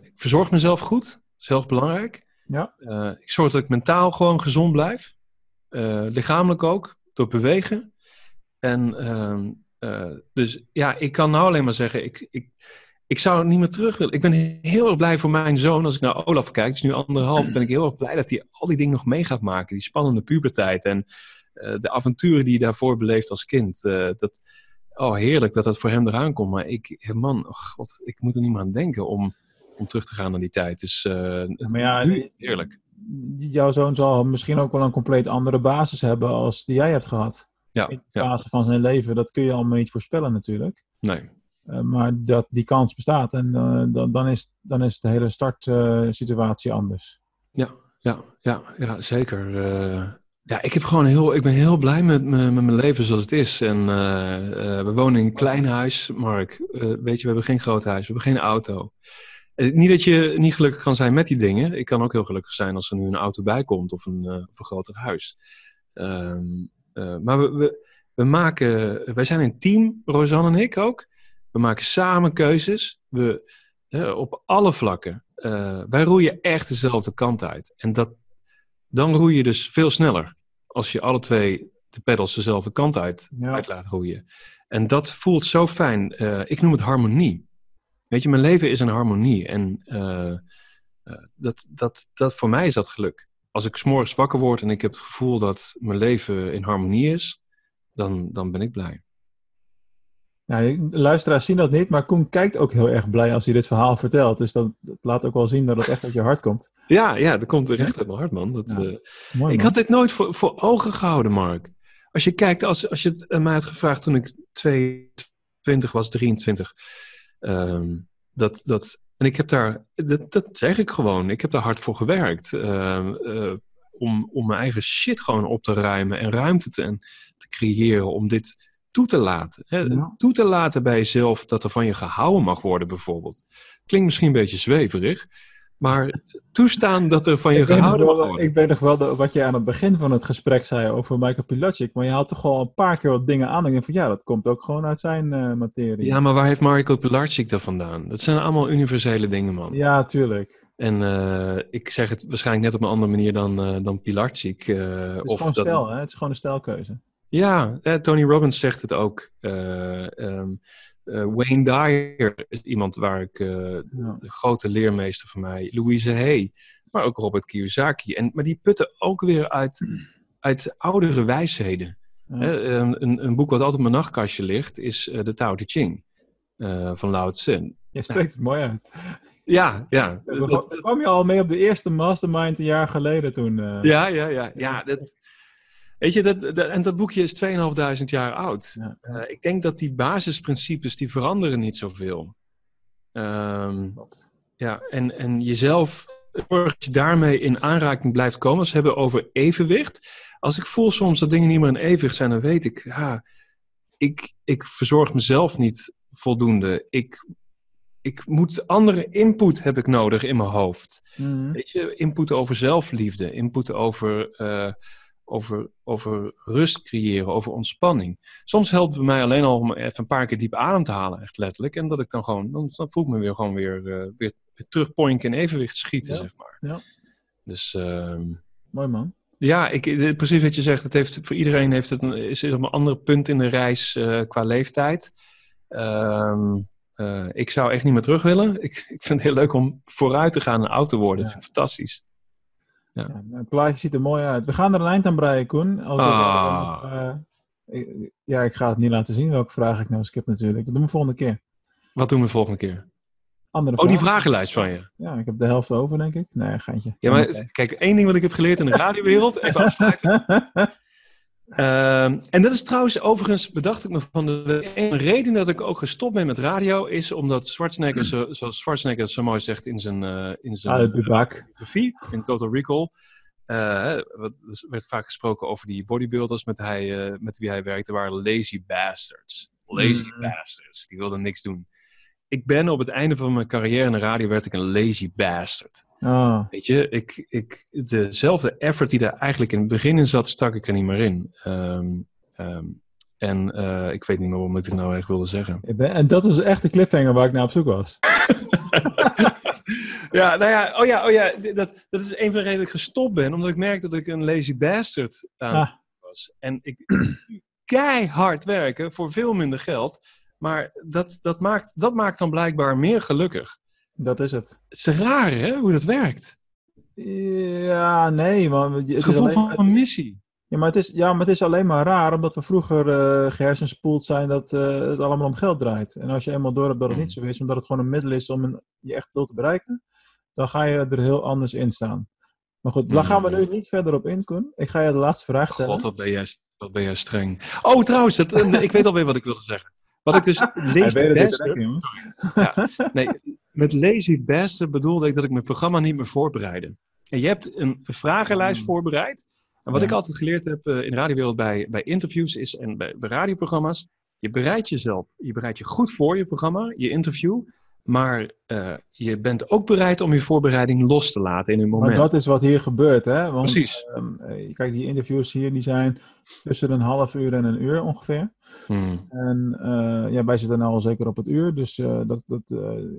Ik verzorg mezelf goed. Zelf belangrijk. Ja. Ik zorg dat ik mentaal gewoon gezond blijf. Lichamelijk ook. Door bewegen. En uh, dus ja, ik kan nou alleen maar zeggen, ik, ik, ik zou het niet meer terug willen. Ik ben heel erg blij voor mijn zoon. Als ik naar Olaf kijk, het is nu anderhalf, ben ik heel erg blij dat hij al die dingen nog mee gaat maken. Die spannende puberteit en uh, de avonturen die hij daarvoor beleeft als kind. Uh, dat, oh, heerlijk dat dat voor hem eraan komt. Maar ik, man, oh god, ik moet er niet meer aan denken om, om terug te gaan naar die tijd. Dus maar ja, nu, heerlijk. Jouw zoon zal misschien ook wel een compleet andere basis hebben als die jij hebt gehad. Ja, in de fase ja. van zijn leven. Dat kun je allemaal niet voorspellen natuurlijk. Nee. Uh, maar dat die kans bestaat. En uh, dan, dan, is, dan is de hele startsituatie uh, anders. Ja, ja, ja, ja zeker. ja, ik, heb gewoon heel, ik ben heel blij met, met mijn leven zoals het is. En eh, we wonen in een klein huis, Mark. weet je, we hebben geen groot huis, we hebben geen auto. Niet dat je niet gelukkig kan zijn met die dingen. Ik kan ook heel gelukkig zijn als er nu een auto bij komt of een, of een groter huis. Um, uh, maar we, we, we maken, wij zijn een team, Rosanne en ik ook. We maken samen keuzes. We, eh, op alle vlakken. Eh, wij roeien echt dezelfde kant uit. En dat, dan roei je dus veel sneller. Als je alle twee de pedals dezelfde kant uit, Ja. uit laat roeien. En dat voelt zo fijn. Eh, ik noem het harmonie. Weet je, mijn leven is een harmonie. En eh, eh, dat, dat, dat, voor mij is dat geluk. Als ik s'morgens wakker word en ik heb het gevoel dat mijn leven in harmonie is, dan, dan ben ik blij. Nou, luisteraars zien dat niet, maar Koen kijkt ook heel erg blij als hij dit verhaal vertelt. Dus dat, dat laat ook wel zien dat het echt uit je hart komt. Ja, ja, dat komt recht uit mijn hart, man. Dat, Ja. eh, Mooi, ik man. had dit nooit voor, voor ogen gehouden, Mark. Als je kijkt, als, als je het aan mij had gevraagd toen ik 22 was, 23. ehm, dat, dat, en ik heb daar, dat, dat zeg ik gewoon, ik heb daar hard voor gewerkt. ehm, eh, om, om mijn eigen shit gewoon op te ruimen en ruimte te, en te creëren om dit toe te laten. Hè? Ja. Toe te laten bij jezelf dat er van je gehouden mag worden, bijvoorbeeld. Klinkt misschien een beetje zweverig, maar toestaan dat er van je gehouden worden. ik weet nog wel de- wat je aan het begin van het gesprek zei over Michael Pilacic, maar je had toch wel een paar keer wat dingen aan. En ik denk van ja, dat komt ook gewoon uit zijn eh, materie. Ja, maar waar heeft Marco Pilarczyk dat vandaan? Dat zijn allemaal universele dingen, man. Ja, tuurlijk. En eh, ik zeg het waarschijnlijk net op een andere manier dan, eh dan Pilarczyk. eh, Het is of gewoon dat- stijl, hè? Het is gewoon een stijlkeuze. Ja, Tony Robbins zegt het ook. Eh, eh, Wayne Dyer is iemand waar ik, eh, Ja. de grote leermeester van mij, Louise Hay, maar ook Robert Kiyosaki. En, maar die putten ook weer uit, uit oudere wijsheden. Ja. Hè, een, een, een boek wat altijd op mijn nachtkastje ligt, is eh, de Tao Te Ching van Lao Tse. Je spreekt het mooi uit. Ja, ja. Daar kwam je al mee op de eerste mastermind een jaar geleden toen. Ja, ja, ja. ja dat, weet je, dat, dat- en dat boekje is 2500 jaar oud. Ja, Eh, ik denk dat die basisprincipes, die veranderen niet zoveel. Klopt. ja, en, en jezelf, zorg dat je daarmee in aanraking blijft komen. Als we hebben over evenwicht. Als ik voel soms dat dingen niet meer in evenwicht zijn, dan weet ik, ja, ik, ik verzorg mezelf niet voldoende. Ik, ik moet andere input heb ik nodig in mijn hoofd. Mhm. Weet je, input over zelfliefde, input over, eh, over, over rust creëren, over ontspanning. Soms helpt het mij alleen al om even een paar keer diep adem te halen, echt letterlijk. En dat ik dan gewoon, dan, dan voel ik me weer gewoon weer, eh, weer, weer in evenwicht schieten, Ja, zeg maar. ja. Dus ehm, Mooi man. ja, ik, eh, precies wat je zegt. Het heeft, voor iedereen heeft het een, is er op een ander punt in de reis eh, qua leeftijd. Ehm, eh, ik zou echt niet meer terug willen. Ik, ik vind het heel leuk om vooruit te gaan en oud te worden. Ja. Dat vind ik fantastisch. Ja, het plaatje ziet er mooi uit. We gaan er een eind aan breien, Koen. Ah. eh, ik- ja, ik ga het niet laten zien welke vraag ik nou skip natuurlijk. Dat doen we volgende keer. Wat doen we volgende keer? Andere Oh, die vragenlijst van je. Ja, ik heb de helft over, denk ik. Nee, geintje. Ja, maar kijk, één ding wat ik heb geleerd in de radiowereld. Even afsluiten. Ehm, en dat is trouwens, overigens bedacht ik me van de een reden dat ik ook gestopt ben met radio, is omdat Schwarzenegger, zo, zoals Schwarzenegger zo mooi zegt in zijn, eh in zijn biografie, in Total Recall, eh, wat, er werd vaak gesproken over die bodybuilders met, hij, eh, met wie hij werkte, waren lazy bastards. Lazy Mm. bastards, die wilden niks doen. Ik ben op het einde van mijn carrière in de radio werd ik een lazy bastard. Ah, Weet je, ik, ik, dezelfde effort die er eigenlijk in het begin in zat, stak ik er niet meer in. Ehm, ehm, en eh, ik weet niet meer wat ik het nou echt wilde zeggen. ben- en dat was echt de cliffhanger waar ik naar op zoek was. ja, nou ja, oh ja, oh ja dat, dat is een van de redenen dat ik gestopt ben. Omdat ik merkte dat ik een lazy bastard aan Ah. was. En ik keihard werken voor veel minder geld. Maar dat, dat, maakt, dat maakt dan blijkbaar meer gelukkig. Dat is het. Het is raar, hè, hoe dat werkt. Ja, nee, man. Het, gevoel alleen- van een missie. Ja maar, het is, ja, maar het is alleen maar raar omdat we vroeger eh gehersenspoeld zijn dat eh, het allemaal om geld draait. En als je eenmaal door hebt dat het niet zo is, omdat het gewoon een middel is om een, je echt doel te bereiken, dan ga je er heel anders in staan. Maar goed, daar gaan we Mm. nu niet verder op in, Koen. Ik ga je de laatste vraag stellen. God, wat ben jij, wat ben jij streng. Oh, trouwens, dat, ik weet alweer wat ik wilde zeggen. Wat ik dus Hij weet het direct, jongens. Nee, met lazy bastard bedoelde ik dat ik mijn programma niet meer voorbereidde. En je hebt een vragenlijst Mm. voorbereid. En wat Ja. ik altijd geleerd heb eh, in de radiowereld bij, bij interviews is, en bij, bij radioprogramma's, je bereidt jezelf, je bereidt je goed voor je programma, je interview, maar eh, je bent ook bereid om je voorbereiding los te laten in een moment. Maar dat is wat hier gebeurt, hè? Want, Precies. ehm, eh, kijk, die interviews hier die zijn tussen een half uur en een uur ongeveer. Hmm. En eh, ja, wij zitten nou al zeker op het uur. Dus, dat, dat,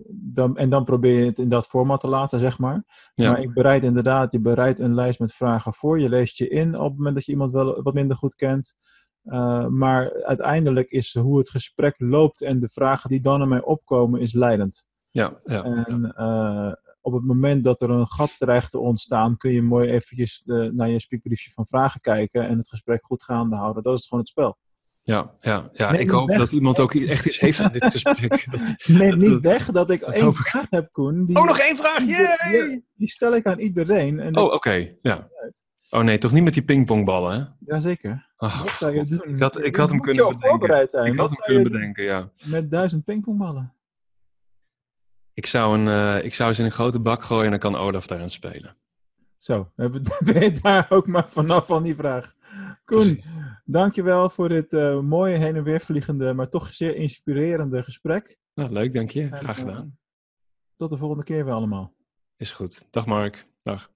dan, en dan probeer je het in dat format te laten, zeg maar. Ja. Maar ik bereid inderdaad, je bereidt een lijst met vragen voor. Je leest je in op het moment dat je iemand wel wat minder goed kent. Eh, maar uiteindelijk is hoe het gesprek loopt en de vragen die dan ermee opkomen, is leidend. ja, ja, ja. En eh, op het moment dat er een gat dreigt te ontstaan, kun je mooi eventjes de, naar je speakbriefje van vragen kijken en het gesprek goed gaande houden. Dat is gewoon het spel. ja, ja, ja. Neem ik hoop weg. dat iemand ook echt iets heeft aan dit gesprek. Dat- Neem niet dat- weg dat ik één ik. vraag heb, Koen. Die, Oh, nog één vraag! die, Yay! die- die stel ik aan iedereen. En Oh, oké. Ja. Oh nee, toch niet met die pingpongballen, hè? Jazeker. Ah, Wat zou je God. doen? Ik had, ik Je had hem kunnen bedenken. zijn. Ik had hem kunnen bedenken, ja. Met duizend pingpongballen. Ik zou, een, eh, ik zou ze in een grote bak gooien en dan kan Olaf daarin spelen. Zo, ben je daar ook maar vanaf van die vraag. Koen, Precies. dankjewel voor dit eh, mooie heen en weer vliegende, maar toch zeer inspirerende gesprek. Nou, leuk, dank je. Graag eh, gedaan. Tot de volgende keer weer allemaal. Is goed. Dag Mark. Dag.